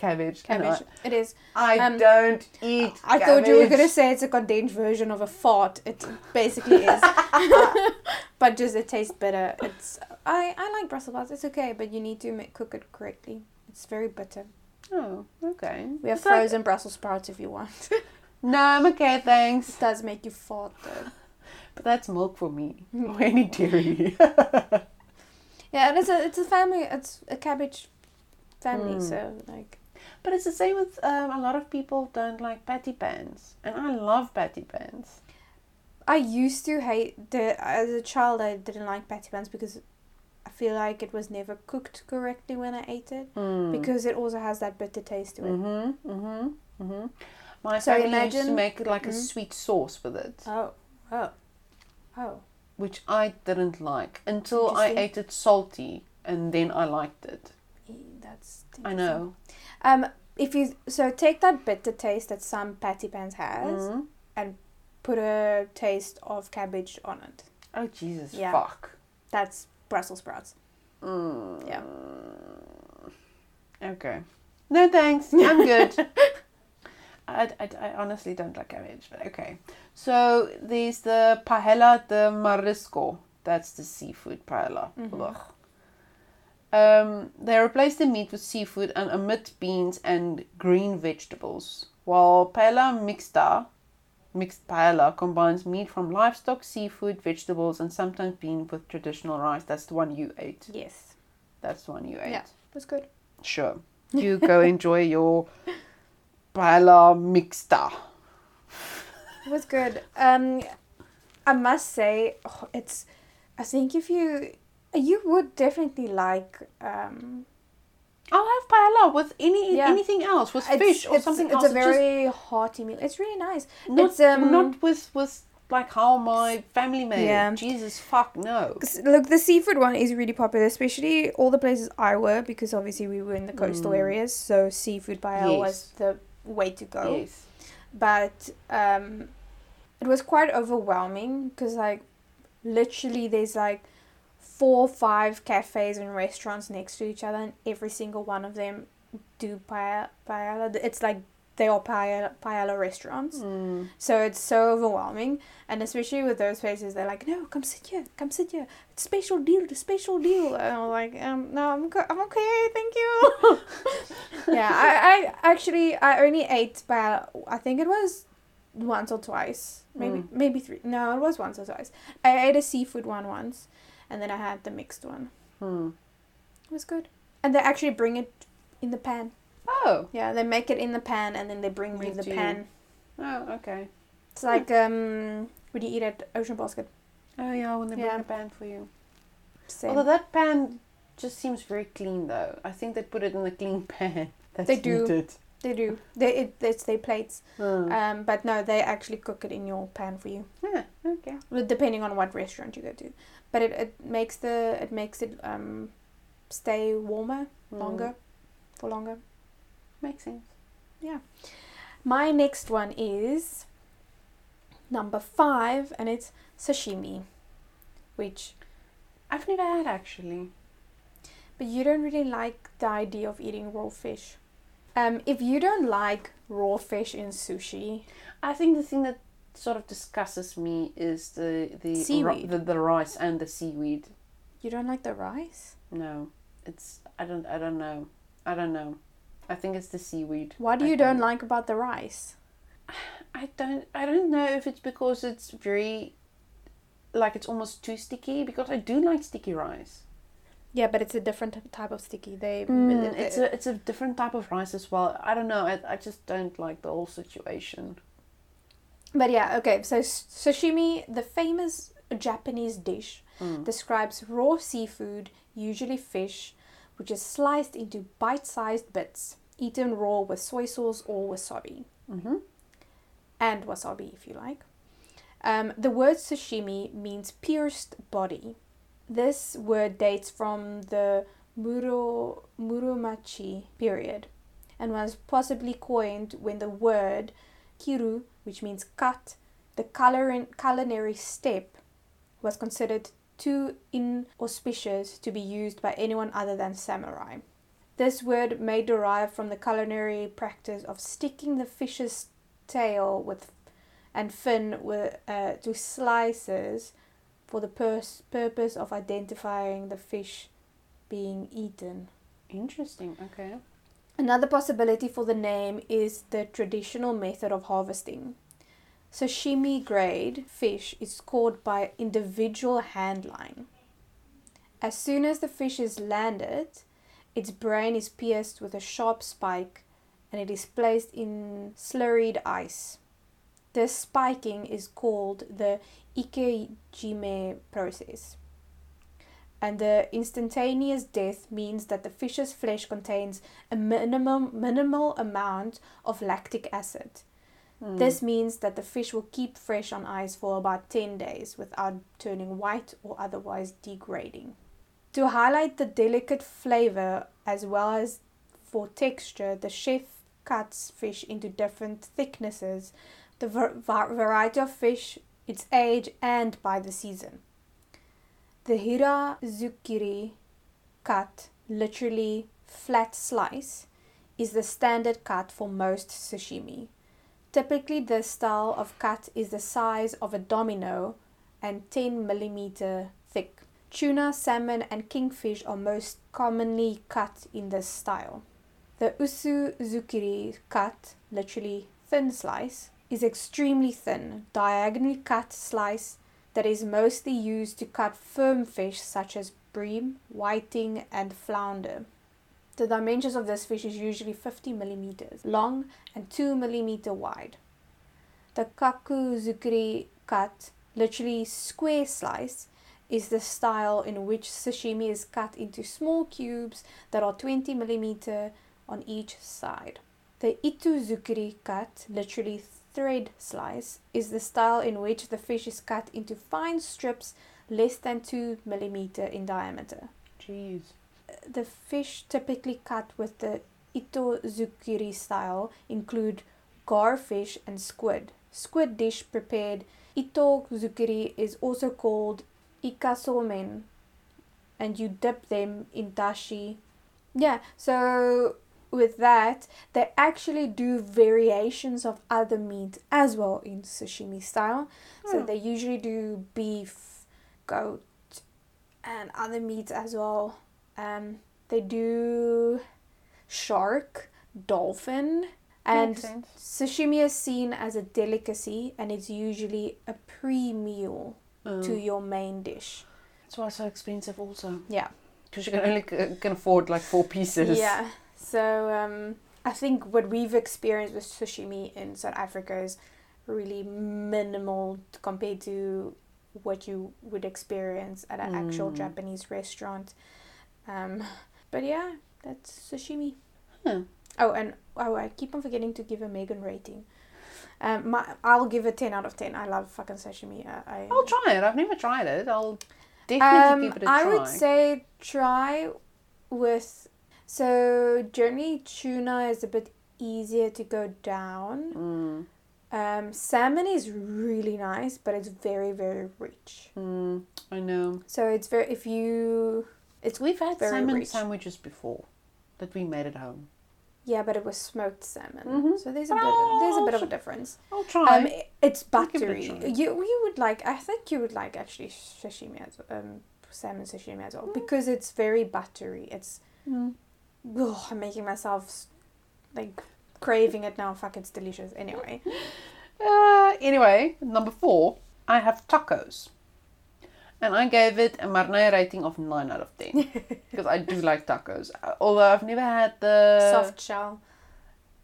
cabbage. cabbage. It is. I, Um, don't eat. I thought you were gonna say it's a condensed version of a fart. It basically is, [LAUGHS] [LAUGHS] but just it tastes better. It's I I like Brussels sprouts. It's okay, but you need to make, cook it correctly. It's very bitter. Oh, okay. We have It's like- frozen Brussels sprouts if you want. [LAUGHS] no, I'm okay, thanks. does make you fart though. But that's milk for me. or any dairy. Yeah, and it's a it's a family. It's a cabbage family. Mm. So like, but it's the same with um, a lot of people don't like patty pans, and I love patty pans. I used to hate the as a child. I didn't like patty pans because I feel like it was never cooked correctly when I ate it Mm. because it also has that bitter taste to it. Mm-hmm. Mm-hmm. Mm-hmm. My So family used to make like a Mhm. sweet sauce with it, Oh, oh, oh. which I didn't like until I ate it salty, and then I liked it. That's. I know. Um, if you so take that bitter taste that some patty pans has, Mhm. put a taste of cabbage on it. Oh Jesus! Yeah. Fuck. That's Brussels sprouts. Mm. Yeah. Okay. No thanks. I'm good. [LAUGHS] I, I, I honestly don't like cabbage, but okay. So there's the paella de marisco. That's the seafood paella. Mhm. Um, they replace the meat with seafood and omit beans and green vegetables. While paella mixta, mixed paella, combines meat from livestock, seafood, vegetables, and sometimes bean with traditional rice. That's the one you ate. Yes, That's the one you ate. Yeah. that's good. Sure. You go [LAUGHS] enjoy your paella mixta. It was good. Um, I must say, oh, it's. I think if you you would definitely like um I'll have paella with any Yeah. anything else, with it's, fish or it's, something it's else. a just very hearty meal. It's really nice. not, it's, um, not with with like how my family made Yeah. Jesus fuck no. Look, the seafood one is really popular, especially all the places I were because obviously we were in the coastal Mm. areas, so seafood paella was the way to go. Yes. But um, it was quite overwhelming because like literally there's like four or five cafes and restaurants next to each other, and every single one of them do paella. paella. It's like they are paella, paella restaurants. Mm. So it's so overwhelming, and especially with those places, they're like, "No, come sit here, come sit here. It's special deal, the special deal." And I'm like, um, "No, I'm go- I'm okay, thank you." [LAUGHS] yeah, I, I actually I only ate paella. I think it was once or twice, maybe Mm. maybe three. No, it was once or twice. I ate a seafood one once, and then I had the mixed one. Hmm. It was good, and they actually bring it in the pan. Oh. Yeah, they make it in the pan, and then they bring you Give the you. pan. Oh, okay. It's like um when you eat at Ocean Basket. Oh yeah, when they bring Yeah. a pan for you. Same. Although that pan just seems very clean though. I think they put it in a clean [LAUGHS] pan. That's They do. heated. They do. They it, it's their plates. Hmm. Um, but no, they actually cook it in your pan for you. yeah, Okay. Well, depending on what restaurant you go to. But it, it makes the it makes it um stay warmer Mm. longer for longer. Makes sense. Yeah. My next one is number five, and it's sashimi, which I've never had actually. but you don't really like the idea of eating raw fish. Um, if you don't like raw fish in sushi, I think the thing that sort of disgusts me is the the ri- the, the rice and the seaweed. you don't like the rice. No, it's I don't I don't know. I don't know. I think it's the seaweed. What do you don't like about the rice? [SIGHS] I don't I don't know if it's because it's very like it's almost too sticky because I do like sticky rice. Yeah, but it's a different type of sticky. They Mm, it's a it's a different type of rice as well. I don't know. I, I just don't like the whole situation. But yeah, okay. So sashimi, the famous Japanese dish, Mm. describes raw seafood, usually fish, which is sliced into bite-sized bits, eaten raw with soy sauce or wasabi, Mm-hmm. and wasabi if you like. Um, the word sashimi means pierced body. This word dates from the Muro, Muromachi period and was possibly coined when the word kiru, which means cut, the culinary, step, was considered too inauspicious to be used by anyone other than samurai. This word may derive from the culinary practice of sticking the fish's tail with and fin with, uh, to slices for the pers- purpose of identifying the fish being eaten. Interesting. Okay. Another possibility for the name is the traditional method of harvesting. Sashimi grade fish is caught by individual handline. As soon as the fish is landed, its brain is pierced with a sharp spike and it is placed in slurried ice. This spiking is called the ikejime process. And the instantaneous death means that the fish's flesh contains a minimum minimal amount of lactic acid. Mm. This means that the fish will keep fresh on ice for about 10 days without turning white or otherwise degrading. To highlight the delicate flavor as well as for texture, the chef cuts fish into different thicknesses, the var- var- variety of fish, its age, and by the season. The hira hirazukiri cut, literally flat slice, is the standard cut for most sashimi. Typically, this style of cut is the size of a domino and 10 millimeter thick. Tuna, salmon, and kingfish are most commonly cut in this style. The usu zukiri cut, literally thin slice, is extremely thin, diagonally cut slice that is mostly used to cut firm fish such as bream, whiting, and flounder. The dimensions of this fish is usually 50 millimeters long and 2 millimeter wide. The kakuzukiri cut, literally square slice, is the style in which sashimi is cut into small cubes that are 20 millimeter on each side. The itozukiri cut, literally thread slice, is the style in which the fish is cut into fine strips less than 2 millimeter in diameter Jeez. the fish typically cut with the itozukiri style include garfish and squid. Squid dish prepared itozukiri is also called ikasomen and you dip them in dashi. Yeah, so with that, they actually do variations of other meat as well in sashimi style. So Hmm. they usually do beef, goat, and other meats as well. Um, they do shark, dolphin, and sashimi is seen as a delicacy, and it's usually a pre-meal Um, to your main dish. That's why it's so expensive, also. Yeah. Because you can only c- can afford like four pieces. Yeah. So um, I think what we've experienced with sashimi in South Africa is really minimal compared to what you would experience at an actual Mm. Japanese restaurant. Um, but yeah, that's sashimi. Huh. Oh, and oh, I keep on forgetting to give a Megan rating. Um, my, I'll give a ten out of ten. I love fucking sashimi. I, I I'll try it. I've never tried it. I'll definitely Um, give it a I try. I would say try with. So generally, tuna is a bit easier to go down. Mm, Um, salmon is really nice, but it's very very rich. mm, I know. So it's very if you it's We've had Very salmon rich. sandwiches before that we made at home. yeah, but it was smoked salmon. Mhm. So there's a bit there's a bit of a difference. I'll try. Um, it's it buttery. You you would like I think you would like actually sashimi as um salmon sashimi as well Mm. because it's very buttery. It's Mm. Ugh, I'm making myself like craving it now. Fuck, it's delicious. Anyway, [LAUGHS] Uh, anyway, number four, I have tacos. And I gave it a Marnay rating of 9 out of 10. [LAUGHS] because I do like tacos. Uh, Although I've never had the. soft shell.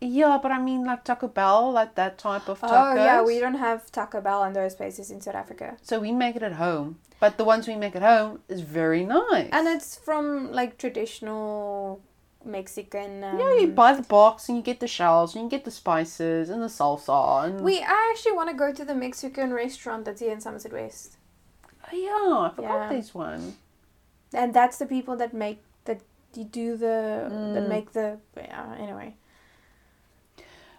Yeah, but I mean like Taco Bell, like that type of Oh yeah, we don't have Taco Bell and those places in South Africa, So we make it at home. But the ones we make at home is very nice. and it's from like traditional Mexican. Um, yeah, you buy the box and you get the shells and you get the spices and the salsa and We I actually want to go to the Mexican restaurant that's here in Somerset West, Oh, yeah, I forgot Yeah. this one. and that's the people that make that you do the that Mm. make the yeah. Anyway,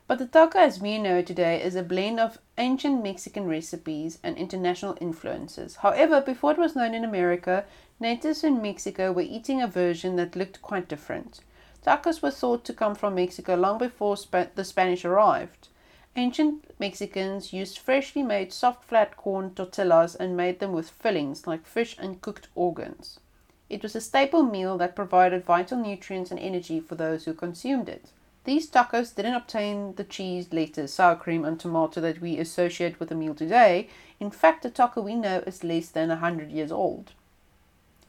But the taco as we know today is a blend of ancient Mexican recipes and international influences. However, before it was known in America, natives in Mexico were eating a version that looked quite different. Tacos were thought to come from Mexico long before the Spanish arrived. Ancient Mexicans used freshly made soft flat corn tortillas and made them with fillings like fish and cooked organs. It was a staple meal that provided vital nutrients and energy for those who consumed it. These tacos didn't obtain the cheese, lettuce, sour cream, and tomato that we associate with the meal today. In fact, the taco we know is less than 100 years old.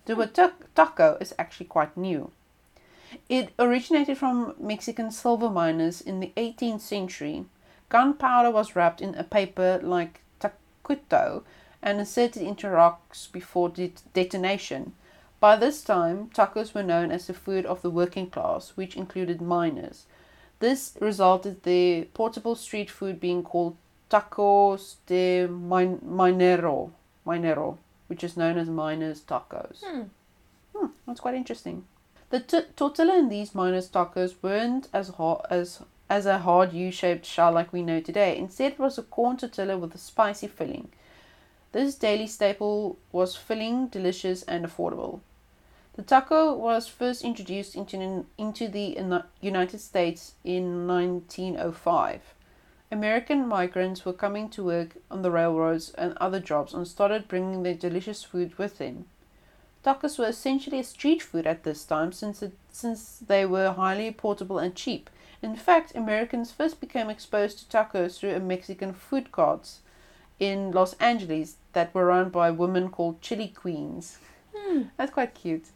The word taco is actually quite new. It originated from Mexican silver miners in the 18th century. Gunpowder was wrapped in a paper like tacuto and inserted into rocks before det- detonation. By this time, tacos were known as the food of the working class, which included miners. This resulted the portable street food being called tacos de min- minero, minero, which is known as miners' tacos. Hmm. Hmm, that's quite interesting. The t- tortilla in these miners' tacos weren't as hot as as a hard U-shaped shell like we know today. Instead, it was a corn tortilla with a spicy filling. This daily staple was filling, delicious, and affordable. The taco was first introduced into, into the United States in 1905. American migrants were coming to work on the railroads and other jobs and started bringing their delicious food with them. Tacos were essentially a street food at this time since, it, since they were highly portable and cheap. In fact, Americans first became exposed to tacos through a Mexican food carts in Los Angeles that were run by women called Chili Queens. Hmm. That's quite cute.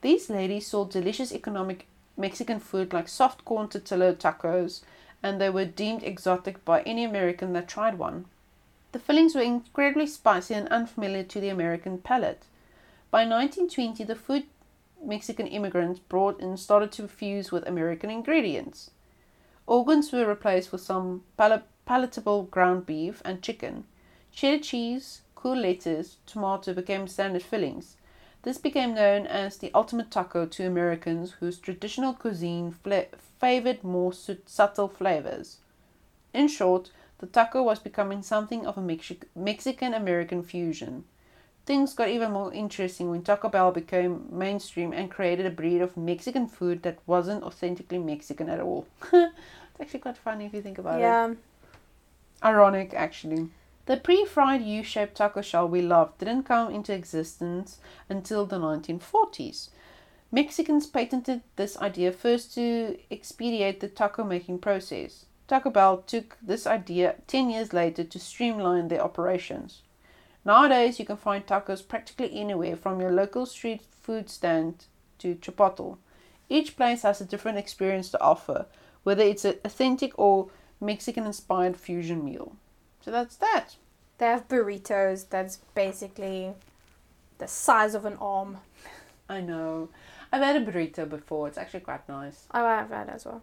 These ladies sold delicious economic Mexican food like soft corn tortilla tacos, and they were deemed exotic by any American that tried one. The fillings were incredibly spicy and unfamiliar to the American palate. By 1920, the food Mexican immigrants brought in started to fuse with American ingredients. Organs were replaced with some pal- palatable ground beef and chicken. Cheddar cheese, cool lettuce, tomato became standard fillings. This became known as the ultimate taco to Americans whose traditional cuisine fla- favored more su- subtle flavors. In short, the taco was becoming something of a Mexi- Mexican American fusion. Things got even more interesting when Taco Bell became mainstream and created a breed of Mexican food that wasn't authentically Mexican at all. [LAUGHS] it's actually quite funny if you think about it. yeah. Ironic, actually. The pre fried U shaped taco shell we love didn't come into existence until the 1940s. Mexicans patented this idea first to expedite the taco making process. Taco Bell took this idea 10 years later to streamline their operations. Nowadays, you can find tacos practically anywhere from your local street food stand to Chipotle. Each place has a different experience to offer, whether it's an authentic or Mexican inspired fusion meal. So that's that. They have burritos that's basically the size of an arm. I know. I've had a burrito before. It's actually quite nice. Oh, I have that as well.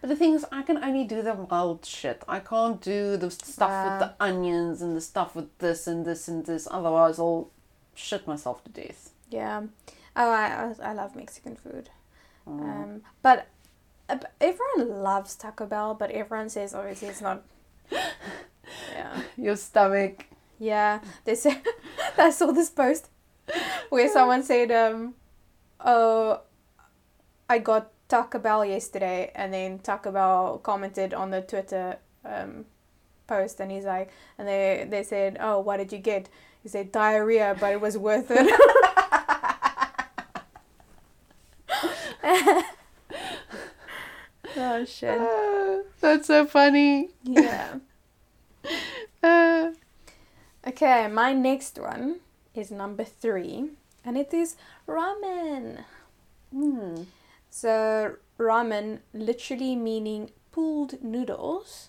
But the thing is, I can only do the wild shit. I can't do the stuff Yeah. with the onions and the stuff with this and this and this. Otherwise, I'll shit myself to death. Yeah. Oh, I, I, love Mexican food. Mm. Um, but uh, but everyone loves Taco Bell, but everyone says obviously it's not. [LAUGHS] Yeah. Your stomach. Yeah. They said [LAUGHS] I saw this post [LAUGHS] where someone said, um, "Oh, I got Taco Bell yesterday," and then Taco Bell commented on the Twitter um, post, and he's like, and they they said, "Oh, what did you get?" He said diarrhea, but it was worth it. [LAUGHS] oh shit! Ah, [LAUGHS] that's so funny. Yeah. Ah. [LAUGHS] Okay, my next one is number three, and it is ramen. Hmm. So, ramen, literally meaning pooled noodles,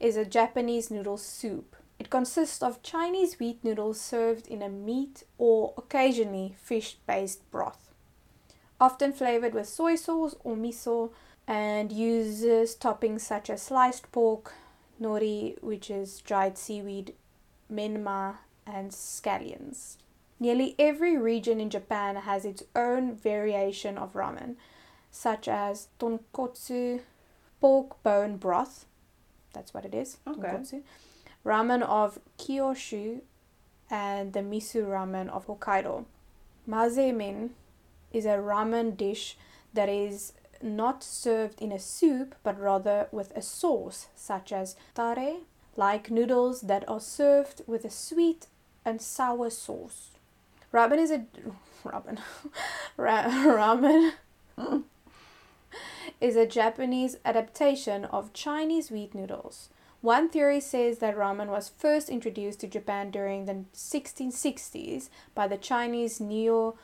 is a Japanese noodle soup. It consists of Chinese wheat noodles served in a meat or occasionally fish based broth, often flavored with soy sauce or miso, and uses toppings such as sliced pork, nori, which is dried seaweed, menma, and scallions. Nearly every region in Japan has its own variation of ramen, such as tonkotsu, pork bone broth. That's what it is. Okay. Tonkotsu. Ramen of Kyushu and the miso ramen of Hokkaido. Mazemen is a ramen dish that is not served in a soup but rather with a sauce such as tare, like noodles that are served with a sweet and sour sauce. Ramen is a [LAUGHS] ramen. [LAUGHS] Ra- [LAUGHS] ramen mm. Is a Japanese adaptation of Chinese wheat noodles. One theory says that ramen was first introduced to Japan during the 1660s by the Chinese neo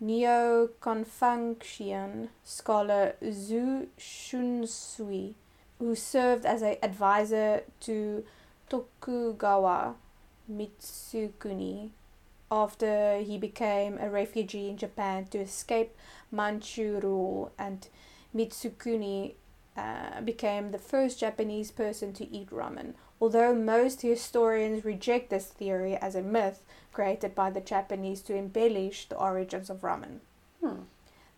neo Confucian scholar Zhu Shunsui, who served as an advisor to Tokugawa Mitsukuni after he became a refugee in Japan to escape Manchu rule, and Mitsukuni uh, became the first Japanese person to eat ramen. Although most historians reject this theory as a myth created by the Japanese to embellish the origins of ramen. Hmm.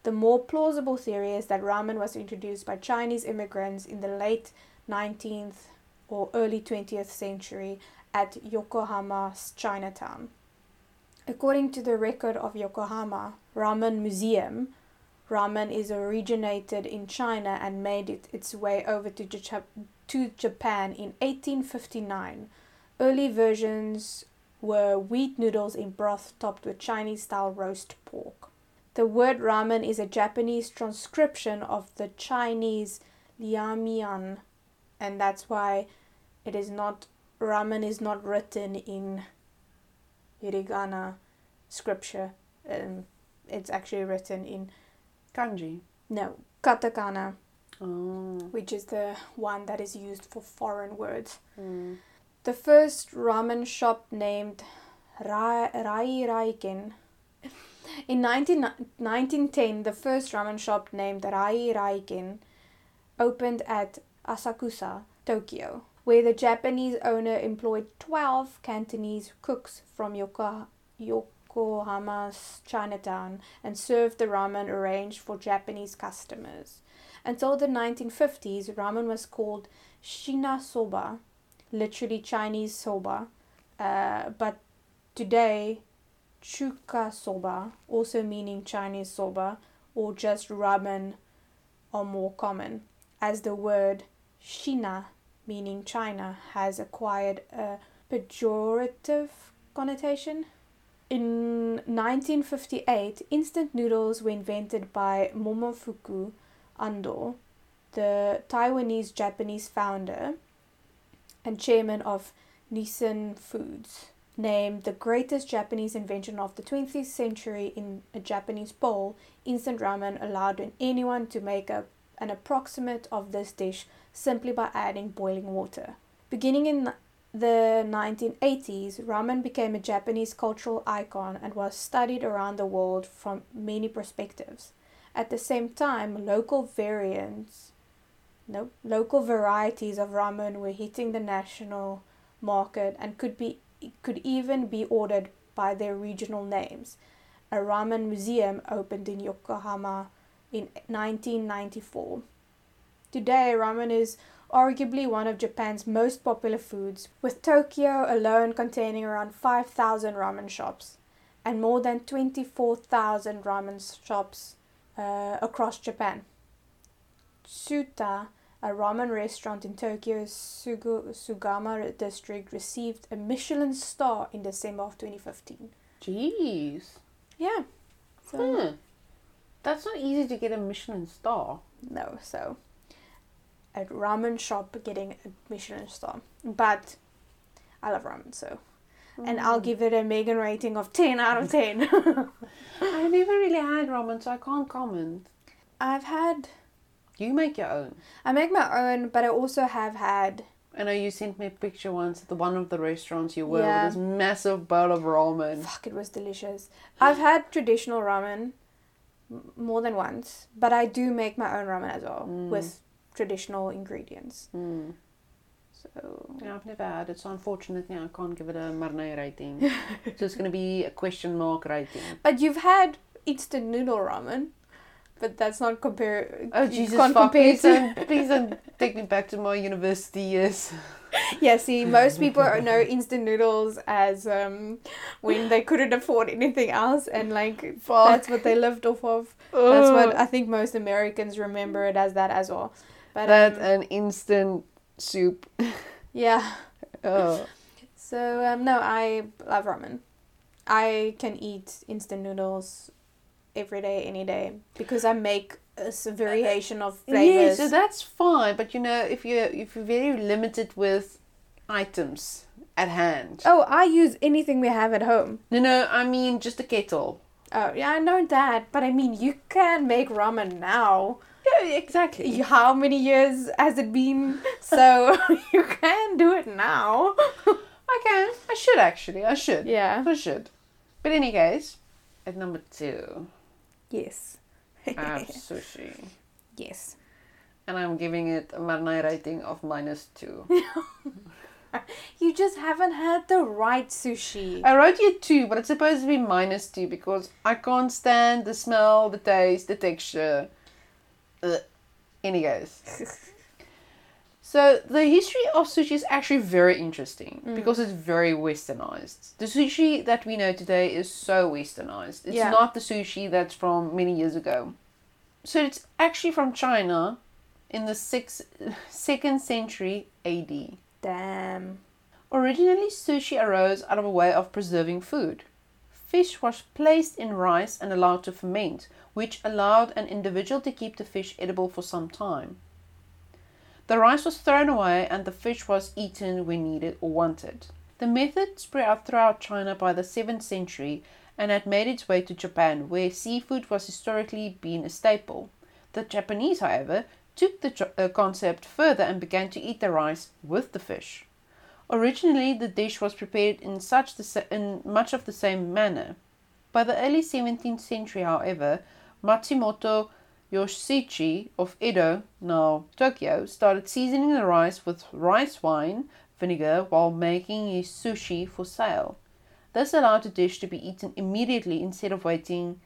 The more plausible theory is that ramen was introduced by Chinese immigrants in the late 19th or early 20th century at Yokohama's Chinatown. According to the record of Yokohama Ramen Museum, ramen is originated in China and made it its way over to, to Japan in 1859. Early versions were wheat noodles in broth topped with Chinese style roast pork. The word ramen is a Japanese transcription of the Chinese liamian, and that's why it is not ramen is not written in hiragana scripture. Um, it's actually written in Kanji. no katakana, Oh. which is the one that is used for foreign words. Hmm. The first ramen shop named Rai Rai Raiken. In 19, 1910, the first ramen shop named Rai Raiken opened at Asakusa, Tokyo, where the Japanese owner employed 12 Cantonese cooks from Yoko, Yokohama's Chinatown and served the ramen arranged for Japanese customers. Until the 1950s, ramen was called Shina Soba, literally Chinese soba, uh, but today chuka soba, also meaning Chinese soba, or just ramen are more common, as the word Shina, meaning China, has acquired a pejorative connotation. In 1958, instant noodles were invented by Momofuku Ando, the Taiwanese Japanese founder and chairman of Nissin Foods, named the greatest Japanese invention of the 20th century in a Japanese poll, instant ramen allowed anyone to make a, an approximate of this dish simply by adding boiling water. Beginning in the 1980s, ramen became a Japanese cultural icon and was studied around the world from many perspectives. At the same time, local variants no local varieties of ramen were hitting the national market and could be could even be ordered by their regional names. A ramen museum opened in Yokohama in 1994. Today, ramen is arguably one of Japan's most popular foods, with Tokyo alone containing around 5,000 ramen shops and more than 24,000 ramen shops uh, across Japan. Tsuta, a ramen restaurant in Tokyo's Sugu- Sugamo district, received a Michelin star in December of 2015. Jeez. Yeah. So, Hmm. That's not easy to get a Michelin star. no, so a ramen shop getting a Michelin star. But I love ramen, so. And I'll give it a Megan rating of 10 out of 10. [LAUGHS] I never really had ramen, so I can't comment. I've had. You make your own. I make my own, but I also have had. I know you sent me a picture once at the one of the restaurants you were Yeah. with this massive bowl of ramen. Fuck, it was delicious. I've had traditional ramen more than once, but I do make my own ramen as well Mm. with traditional ingredients. Mm. So Yeah, I've never had it, so unfortunately I can't give it a Marnay rating. [LAUGHS] so it's going to be a question mark rating. But you've had instant noodle ramen, but that's not compare. Oh Jesus can't fuck! compare Please to- don't, please don't take me back to my university years. [LAUGHS] yeah, see, most [LAUGHS] people know instant noodles as um, when they couldn't afford anything else, and like Fuck. that's what they lived off of. That's what I think most Americans remember it as that as well. But that um, and instant soup. [LAUGHS] yeah. [LAUGHS] Oh. So um, no, I love ramen. I can eat instant noodles every day, any day, because I make a variation of flavors. Yeah, so that's fine, but you know, if you if you're very limited with items at hand. oh, I use anything we have at home. No, no, I mean just a kettle. Oh yeah, I know that, but I mean you can make ramen now. Exactly. How many years has it been? So [LAUGHS] you can do it now. I can. I should actually. I should. Yeah. I should. But in any case, at number two, Yes. I have sushi. yes. And I'm giving it a Marnay rating of minus two. [LAUGHS] You just haven't had the right sushi. I wrote you two, but it's supposed to be minus two because I can't stand the smell, the taste, the texture. Ugh. Any case. So the history of sushi is actually very interesting mm. because it's very westernized. The sushi that we know today is so westernized. It's Yeah. not the sushi that's from many years ago. So it's actually from China in the sixth, [LAUGHS] second century AD. Damn. Originally, sushi arose out of a way of preserving food. Fish was placed in rice and allowed to ferment, which allowed an individual to keep the fish edible for some time. The rice was thrown away and the fish was eaten when needed or wanted. The method spread out throughout China by the 7th century and had made its way to Japan, where seafood was historically been a staple. The Japanese, however, took the uh, concept further and began to eat the rice with the fish. Originally, the dish was prepared in such the in much of the same manner. By the early 17th century, however, Matsumoto Yoshichi of Edo, now Tokyo, started seasoning the rice with rice wine vinegar while making his sushi for sale. This allowed the dish to be eaten immediately instead of waiting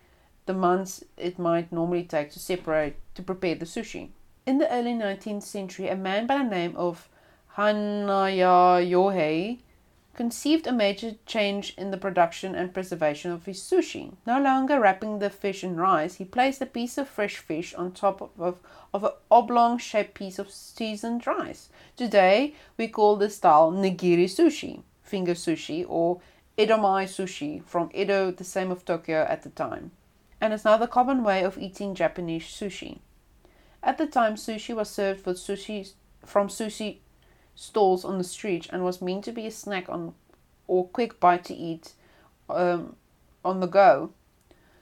the months it might normally take to separate to prepare the sushi. In the early 19th century, a man by the name of Hanaya Yohei conceived a major change in the production and preservation of his sushi. No longer wrapping the fish in rice, he placed a piece of fresh fish on top of, of, an oblong shaped piece of seasoned rice. Today, we call this style nigiri sushi, finger sushi, or edomae sushi from Edo, the same of Tokyo at the time. And it's now the common way of eating Japanese sushi. At the time, sushi was served with sushi from sushi stalls on the street and was meant to be a snack on or quick bite to eat um, on the go.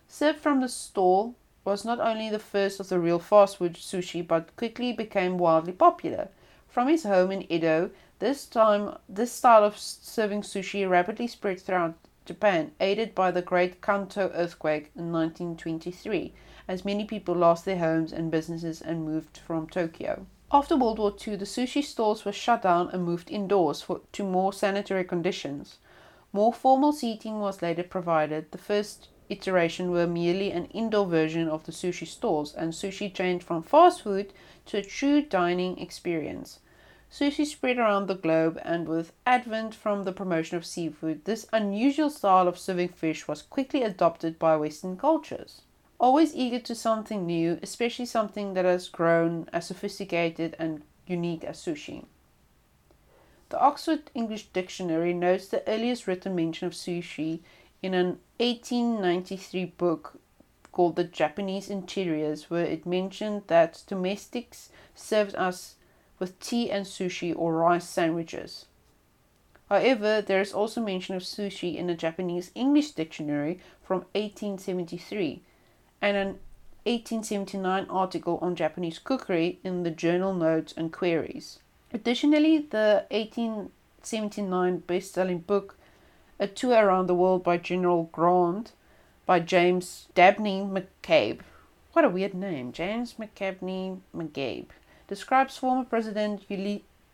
Served from the stall was not only the first of the real fast food sushi but quickly became wildly popular. From his home in Edo, this time this style of serving sushi rapidly spread throughout Japan, aided by the Great Kanto earthquake in 1923, as many people lost their homes and businesses and moved from Tokyo. After World War II, the sushi stalls were shut down and moved indoors for, to more sanitary conditions. More formal seating was later provided. The first iteration were merely an indoor version of the sushi stalls, and sushi changed from fast food to a true dining experience. Sushi spread around the globe, and with advent from the promotion of seafood, this unusual style of serving fish was quickly adopted by Western cultures. Always eager to something new, especially something that has grown as sophisticated and unique as sushi. The Oxford English Dictionary notes the earliest written mention of sushi in an 1893 book called The Japanese Interiors, where it mentioned that domestics served us with tea and sushi or rice sandwiches. However, there is also mention of sushi in the Japanese English Dictionary from 1873 and an 1879 article on Japanese cookery in the journal Notes and Queries. Additionally, the 1879 best selling book, A Tour Around the World by General Grant, by James Dabney McCabe. What a weird name, James McCabney McCabe. Describes former President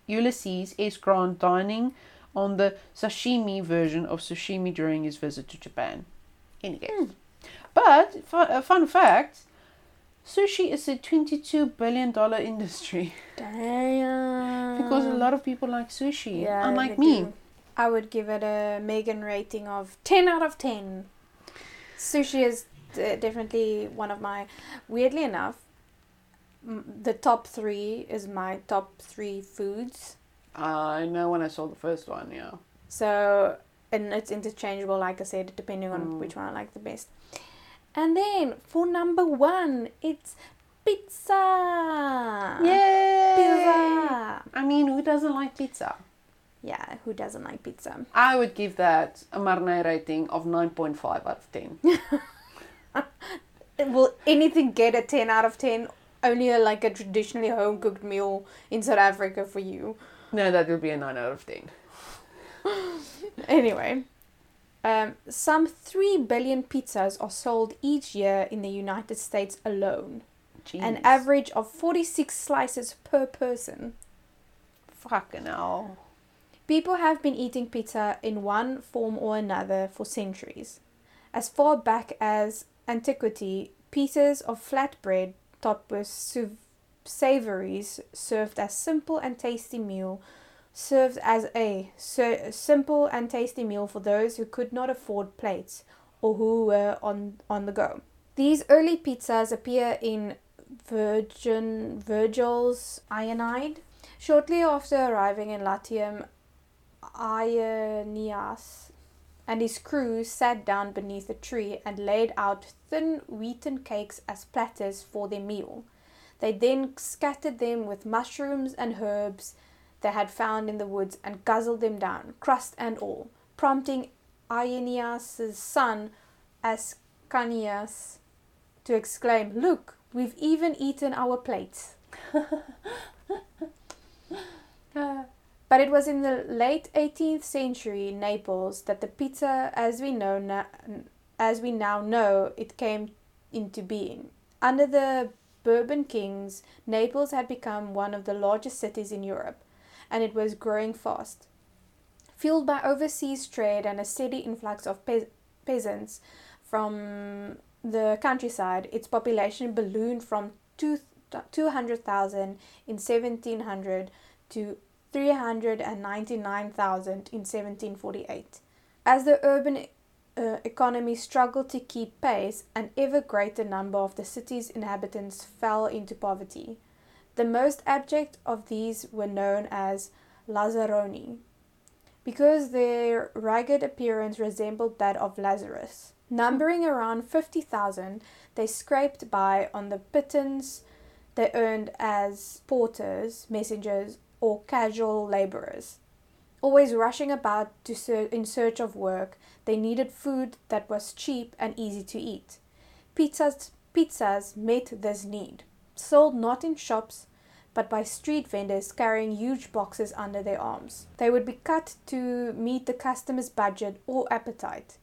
Ulysses S. Grant dining on the sashimi version of sushimi during his visit to Japan. Any case. Mm. But, a fun fact sushi is a $22 billion industry. [LAUGHS] Damn. because a lot of people like sushi, yeah, unlike me. Do. I would give it a Megan rating of 10 out of 10. Sushi is definitely one of my, weirdly enough, the top three is my top three foods. I know when I saw the first one, yeah. So, and it's interchangeable, like I said, depending on mm. which one I like the best. And then for number one, it's pizza. Yay! Pizza. I mean, who doesn't like pizza? Yeah, who doesn't like pizza? I would give that a Marnay rating of 9.5 out of 10. [LAUGHS] Will anything get a 10 out of 10? Only a, like a traditionally home cooked meal in South Africa for you. No, that would be a 9 out of 10. [LAUGHS] anyway, um, some 3 billion pizzas are sold each year in the United States alone. Jeez. An average of 46 slices per person. Fucking hell. People have been eating pizza in one form or another for centuries. As far back as antiquity, pieces of flatbread topped with savories served as simple and tasty meal served as a simple and tasty meal for those who could not afford plates or who were on, on the go. These early pizzas appear in Virgin, Virgil's Aeneid. Shortly after arriving in Latium, Aeneas and his crew sat down beneath a tree and laid out thin wheaten cakes as platters for their meal. They then scattered them with mushrooms and herbs they had found in the woods and guzzled them down, crust and all, prompting Aeneas's son Ascanius to exclaim, Look, we've even eaten our plates. [LAUGHS] but it was in the late 18th century in Naples that the pizza, as we know na- as we now know, it came into being. Under the Bourbon kings, Naples had become one of the largest cities in Europe and it was growing fast. Fueled by overseas trade and a steady influx of pe- peasants from the countryside, its population ballooned from two, 200,000 in 1700 to 399,000 in 1748. As the urban uh, economy struggled to keep pace, an ever greater number of the city's inhabitants fell into poverty. The most abject of these were known as Lazzaroni, because their ragged appearance resembled that of Lazarus. Numbering around 50,000, they scraped by on the pittance they earned as porters, messengers, or casual laborers. Always rushing about ser- in search of work, they needed food that was cheap and easy to eat. Pizzas, pizzas met this need sold not in shops, but by street vendors carrying huge boxes under their arms. They would be cut to meet the customer's budget or appetite.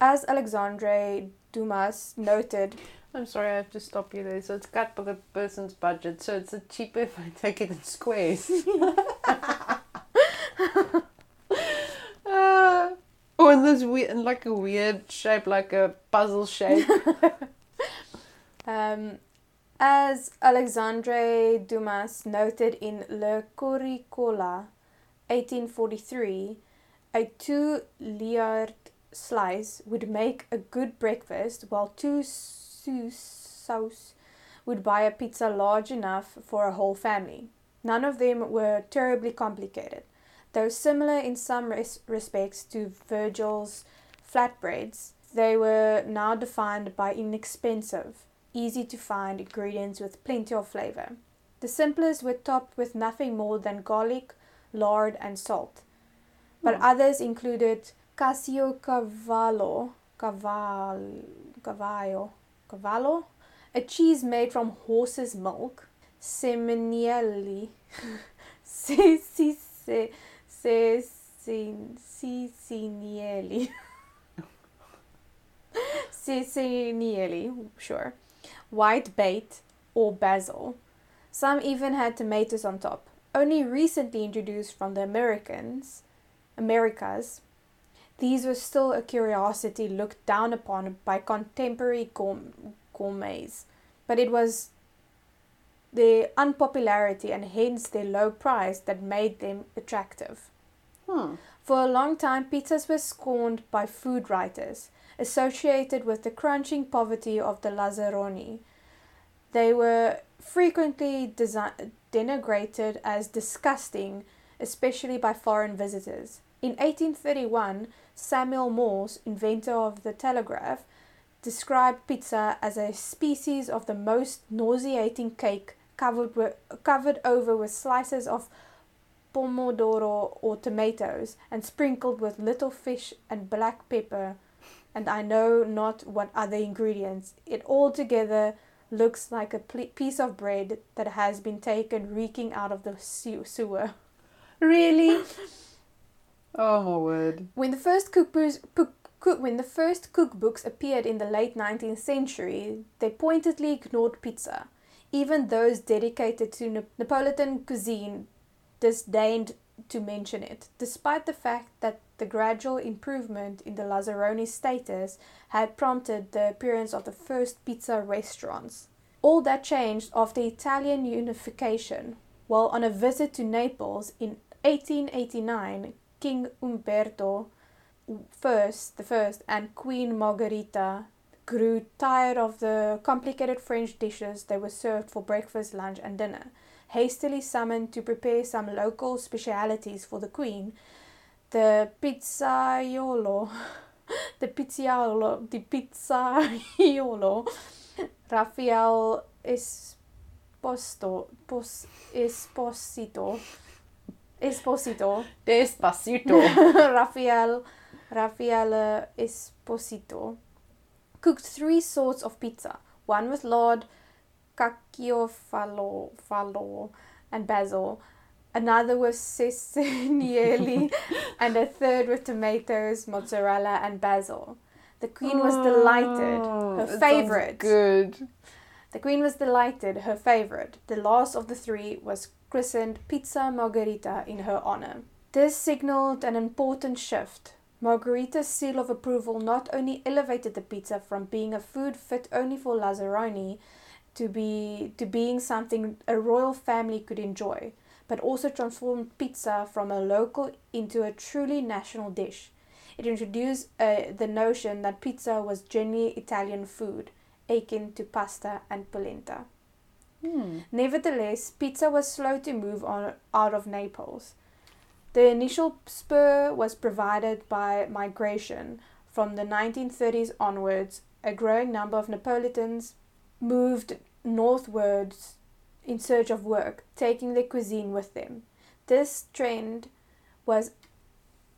As Alexandre Dumas noted, I'm sorry, I have to stop you there. So it's cut by the person's budget, so it's cheaper if I take it in squares. [LAUGHS] uh, or in this weird, in like a weird shape, like a puzzle shape. [LAUGHS] Um, as Alexandre Dumas noted in Le Corricolo, 1843, a two liard slice would make a good breakfast, while two sous would buy a pizza large enough for a whole family. None of them were terribly complicated, though similar in some res- respects to Virgil's flatbreads. They were now defined by inexpensive, easy to find ingredients with plenty of flavor. The simplest were topped with nothing more than garlic, lard, and salt. But Hmm. others included Caciocavallo, caval, cavallo, cavallo, a cheese made from horse's milk, Seminielli, [LAUGHS] Cicinielli, Cicinielli, [LAUGHS] sure, white bait, or basil. Some even had tomatoes on top. Only recently introduced from the Americans, Americas, these were still a curiosity looked down upon by contemporary gourm- gourmets, but it was their unpopularity and hence their low price that made them attractive. Hmm. For a long time, pizzas were scorned by food writers, associated with the crunching poverty of the Lazzaroni. They were frequently desi- denigrated as disgusting, especially by foreign visitors. In 1831, Samuel Morse, inventor of the telegraph, described pizza as a species of the most nauseating cake covered, with, covered over with slices of pomodoro or tomatoes and sprinkled with little fish and black pepper and I know not what other ingredients. It altogether looks like a ple- piece of bread that has been taken reeking out of the sew- sewer. Really? [LAUGHS] oh my word. When the first cookbooks, cook, cook, when the first cookbooks appeared in the late 19th century, they pointedly ignored pizza. Even those dedicated to Nap- Napolitan cuisine disdained to mention it, despite the fact that the gradual improvement in the Lazzaroni status had prompted the appearance of the first pizza restaurants. All that changed after Italian unification. While on a visit to Naples in 1889, King Umberto I, and Queen Margherita grew tired of the complicated French dishes they were served for breakfast, lunch, and dinner. Hastily summoned to prepare some local specialities for the Queen, the pizzaiolo, [LAUGHS] the pizzaiolo, the pizzaiolo, [LAUGHS] Raphael Esposto, pos, Esposito, Esposito, [LAUGHS] Despacito. Raphael, Raphael Esposito, cooked three sorts of pizza. One with lard, cacchiofalo, fallo, and basil. Another with cecinielli, [LAUGHS] [LAUGHS] and a third with tomatoes, mozzarella, and basil. The queen was delighted. Oh, Her it favorite. Good. The queen was delighted. Her favorite, the last of the three, was christened Pizza Margherita in her honor. This signaled an important shift. Margherita's seal of approval not only elevated the pizza from being a food fit only for Lazzaroni to be to being something a royal family could enjoy, but also transformed pizza from a local into a truly national dish. It introduced uh, the notion that pizza was genuinely Italian food, akin to pasta and polenta. Hmm. Nevertheless, pizza was slow to move on out of Naples. The initial spur was provided by migration. From the 1930s onwards, a growing number of Neapolitans moved northwards in search of work, taking their cuisine with them. This trend was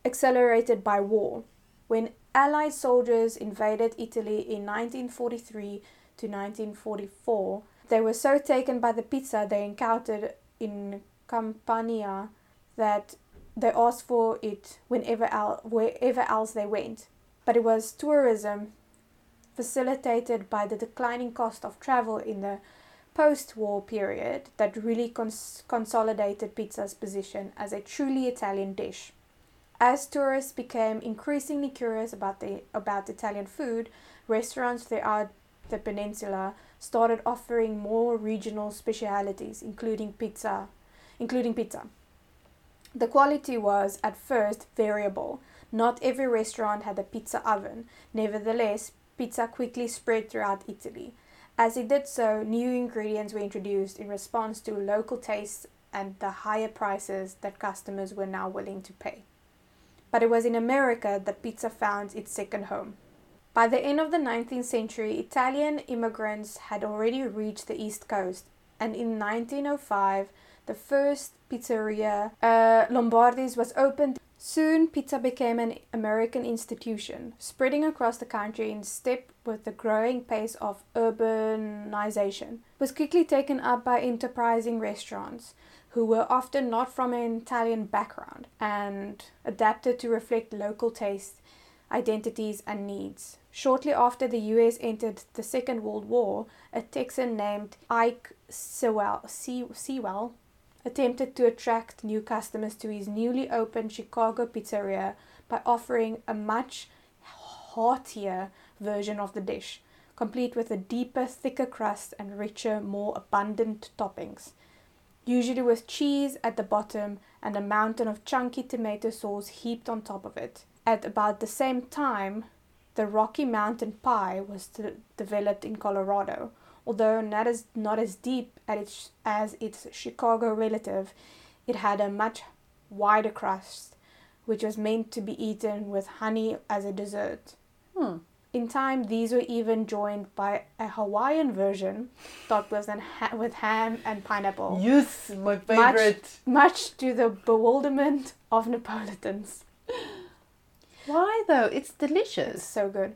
accelerated by war. When Allied soldiers invaded Italy in 1943 to 1944, they were so taken by the pizza they encountered in Campania that they asked for it whenever el- wherever else they went. But it was tourism facilitated by the declining cost of travel in the post war period that really cons- consolidated pizza's position as a truly Italian dish. As tourists became increasingly curious about, the, about Italian food, restaurants throughout the peninsula started offering more regional specialities, including pizza, including pizza. The quality was at first variable. Not every restaurant had a pizza oven. Nevertheless, pizza quickly spread throughout Italy. As it did so, new ingredients were introduced in response to local tastes and the higher prices that customers were now willing to pay. But it was in America that pizza found its second home. By the end of the 19th century, Italian immigrants had already reached the East Coast, and in 1905, the first pizzeria, uh, Lombardi's, was opened. Soon, pizza became an American institution, spreading across the country in step with the growing pace of urbanization. It was quickly taken up by enterprising restaurants who were often not from an Italian background and adapted to reflect local tastes, identities, and needs. Shortly after the US entered the Second World War, a Texan named Ike Sewell, Sewell attempted to attract new customers to his newly opened Chicago pizzeria by offering a much heartier version of the dish, complete with a deeper, thicker crust and richer, more abundant toppings. Usually with cheese at the bottom and a mountain of chunky tomato sauce heaped on top of it. At about the same time, the Rocky Mountain pie was de- developed in Colorado, although not as, not as deep its, as its Chicago relative, it had a much wider crust, which was meant to be eaten with honey as a dessert. Hmm. In time, these were even joined by a Hawaiian version topped with, ha- with ham and pineapple, Yes, my favorite. much to the bewilderment of Neapolitans. Why though? It's It's delicious. so good.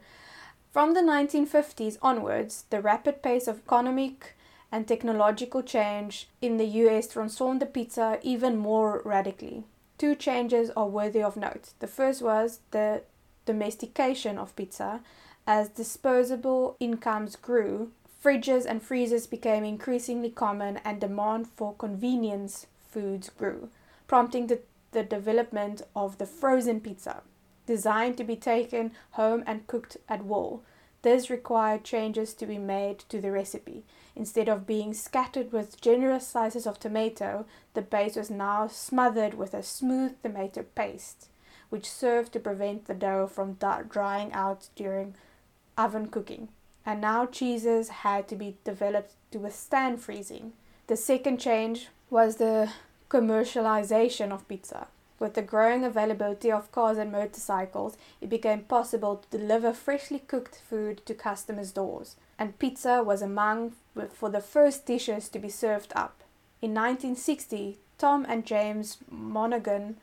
From the 1950s onwards, the rapid pace of economic and technological change in the US transformed the pizza even more radically. Two changes are worthy of note. The first was the domestication of pizza. As disposable incomes grew, fridges and freezers became increasingly common and demand for convenience foods grew, prompting the, the development of the frozen pizza designed to be taken home and cooked at will. This required changes to be made to the recipe. Instead of being scattered with generous slices of tomato, the base was now smothered with a smooth tomato paste, which served to prevent the dough from drying out during oven cooking. And now cheeses had to be developed to withstand freezing. The second change was the commercialization of pizza. With the growing availability of cars and motorcycles, it became possible to deliver freshly cooked food to customers' doors, and pizza was among for the first dishes to be served up. In 1960, Tom and James Monaghan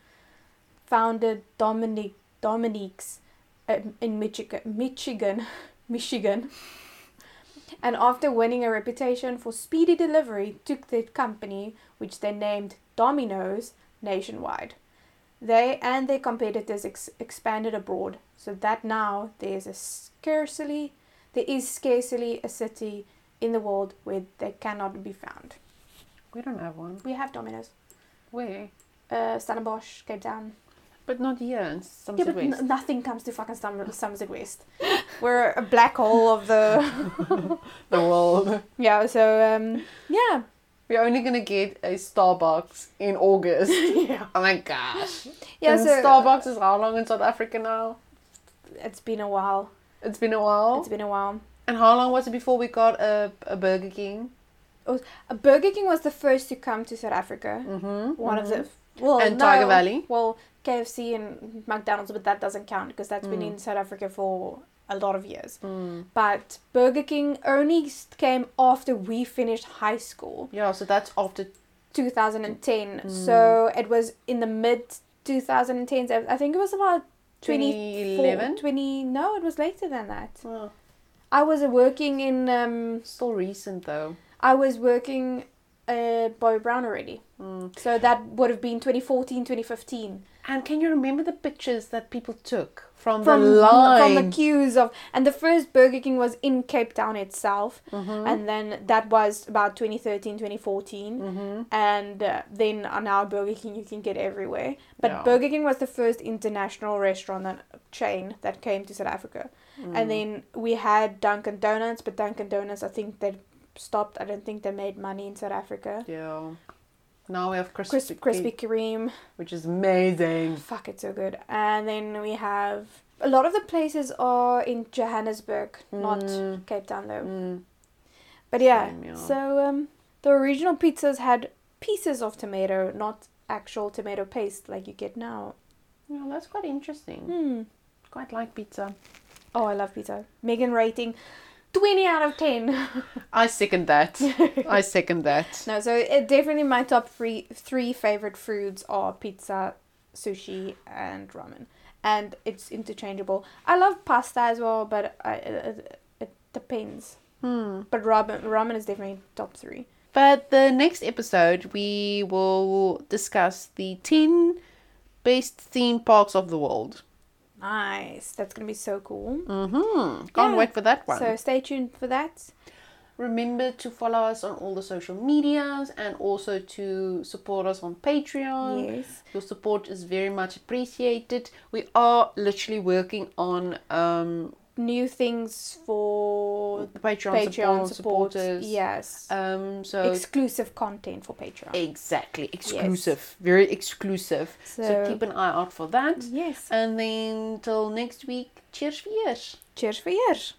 founded Dominic Dominique's uh, in Michigan, Michigan, [LAUGHS] Michigan, and after winning a reputation for speedy delivery, took the company, which they named Domino's, nationwide. They and their competitors ex- expanded abroad, so that now there is a scarcely there is scarcely a city in the world where they cannot be found. We don't have one. We have Domino's, Where? uh, Stellenbosch, Cape Town. But not here in Yeah, but West. n- nothing comes to fucking Som- Somerset West. We're a black hole of the [LAUGHS] the world. yeah. So um, yeah, We're only gonna get a Starbucks in August. [LAUGHS] yeah, Oh my gosh. yeah. and So Starbucks is how long in South Africa now? it's been a while. It's been a while. It's been a while. and how long was it before we got a, a Burger King? Uh, Burger King was the first to come to South Africa. Mm-hmm. One of the well, And no, Tyger Valley. Well, KFC and McDonald's, but that doesn't count because that's been Mm. in South Africa for a lot of years. Mm. But Burger King only came after we finished high school, Yeah, so that's after 2010. Mm. So it was in the mid 2010s. I- I think it was about 2011. 20 no it was later than that Oh, i was working in um still recent though. i was working uh, Bobbi Brown already. Mm. So that would have been 2014, 2015. And can you remember the pictures that people took from, From, the line? from the queues of. And the first Burger King was in Cape Town itself. Mhm. And then that was about 2013, 2014. Mhm. And uh, then uh, now Burger King you can get everywhere. But Yeah. Burger King was the first international restaurant that, chain that came to South Africa. Mm. And then we had Dunkin' Donuts, but Dunkin' Donuts, I think they stopped. I don't think they made money in South Africa. Yeah. Now we have Krispy, Crisp, Krispy Kreme, which is amazing. fuck, it's so good. And then we have a lot of the places are in Johannesburg, not Mm. Cape Town though. Mm. But yeah, Same, yeah. so um, the original pizzas had pieces of tomato, not actual tomato paste like you get now. Yeah, that's quite interesting. Hmm. Quite like pizza. Oh, I love pizza. Megan rating, twenty out of ten. I second that. [LAUGHS] I second that. No, so it, definitely my top three three favorite foods are pizza, sushi, and ramen, and it's interchangeable. I love pasta as well, but I, it, it depends. Hmm. But ramen ramen is definitely top three. But the next episode, we will discuss the 10 best theme parks of the world. Nice, that's gonna be so cool. Mm-hmm. Can't Yeah. wait for that one. So stay tuned for that. Remember to follow us on all the social medias and also to support us on Patreon. Yes. Your support is very much appreciated. We are literally working on um, New things for the Patreon, Patreon support, support. supporters. Yes. Um, so Exclusive content for Patreon. exactly exclusive, very exclusive. So, So- keep an eye out for that. Yes. And then till next week, cheers for years. Cheers for years.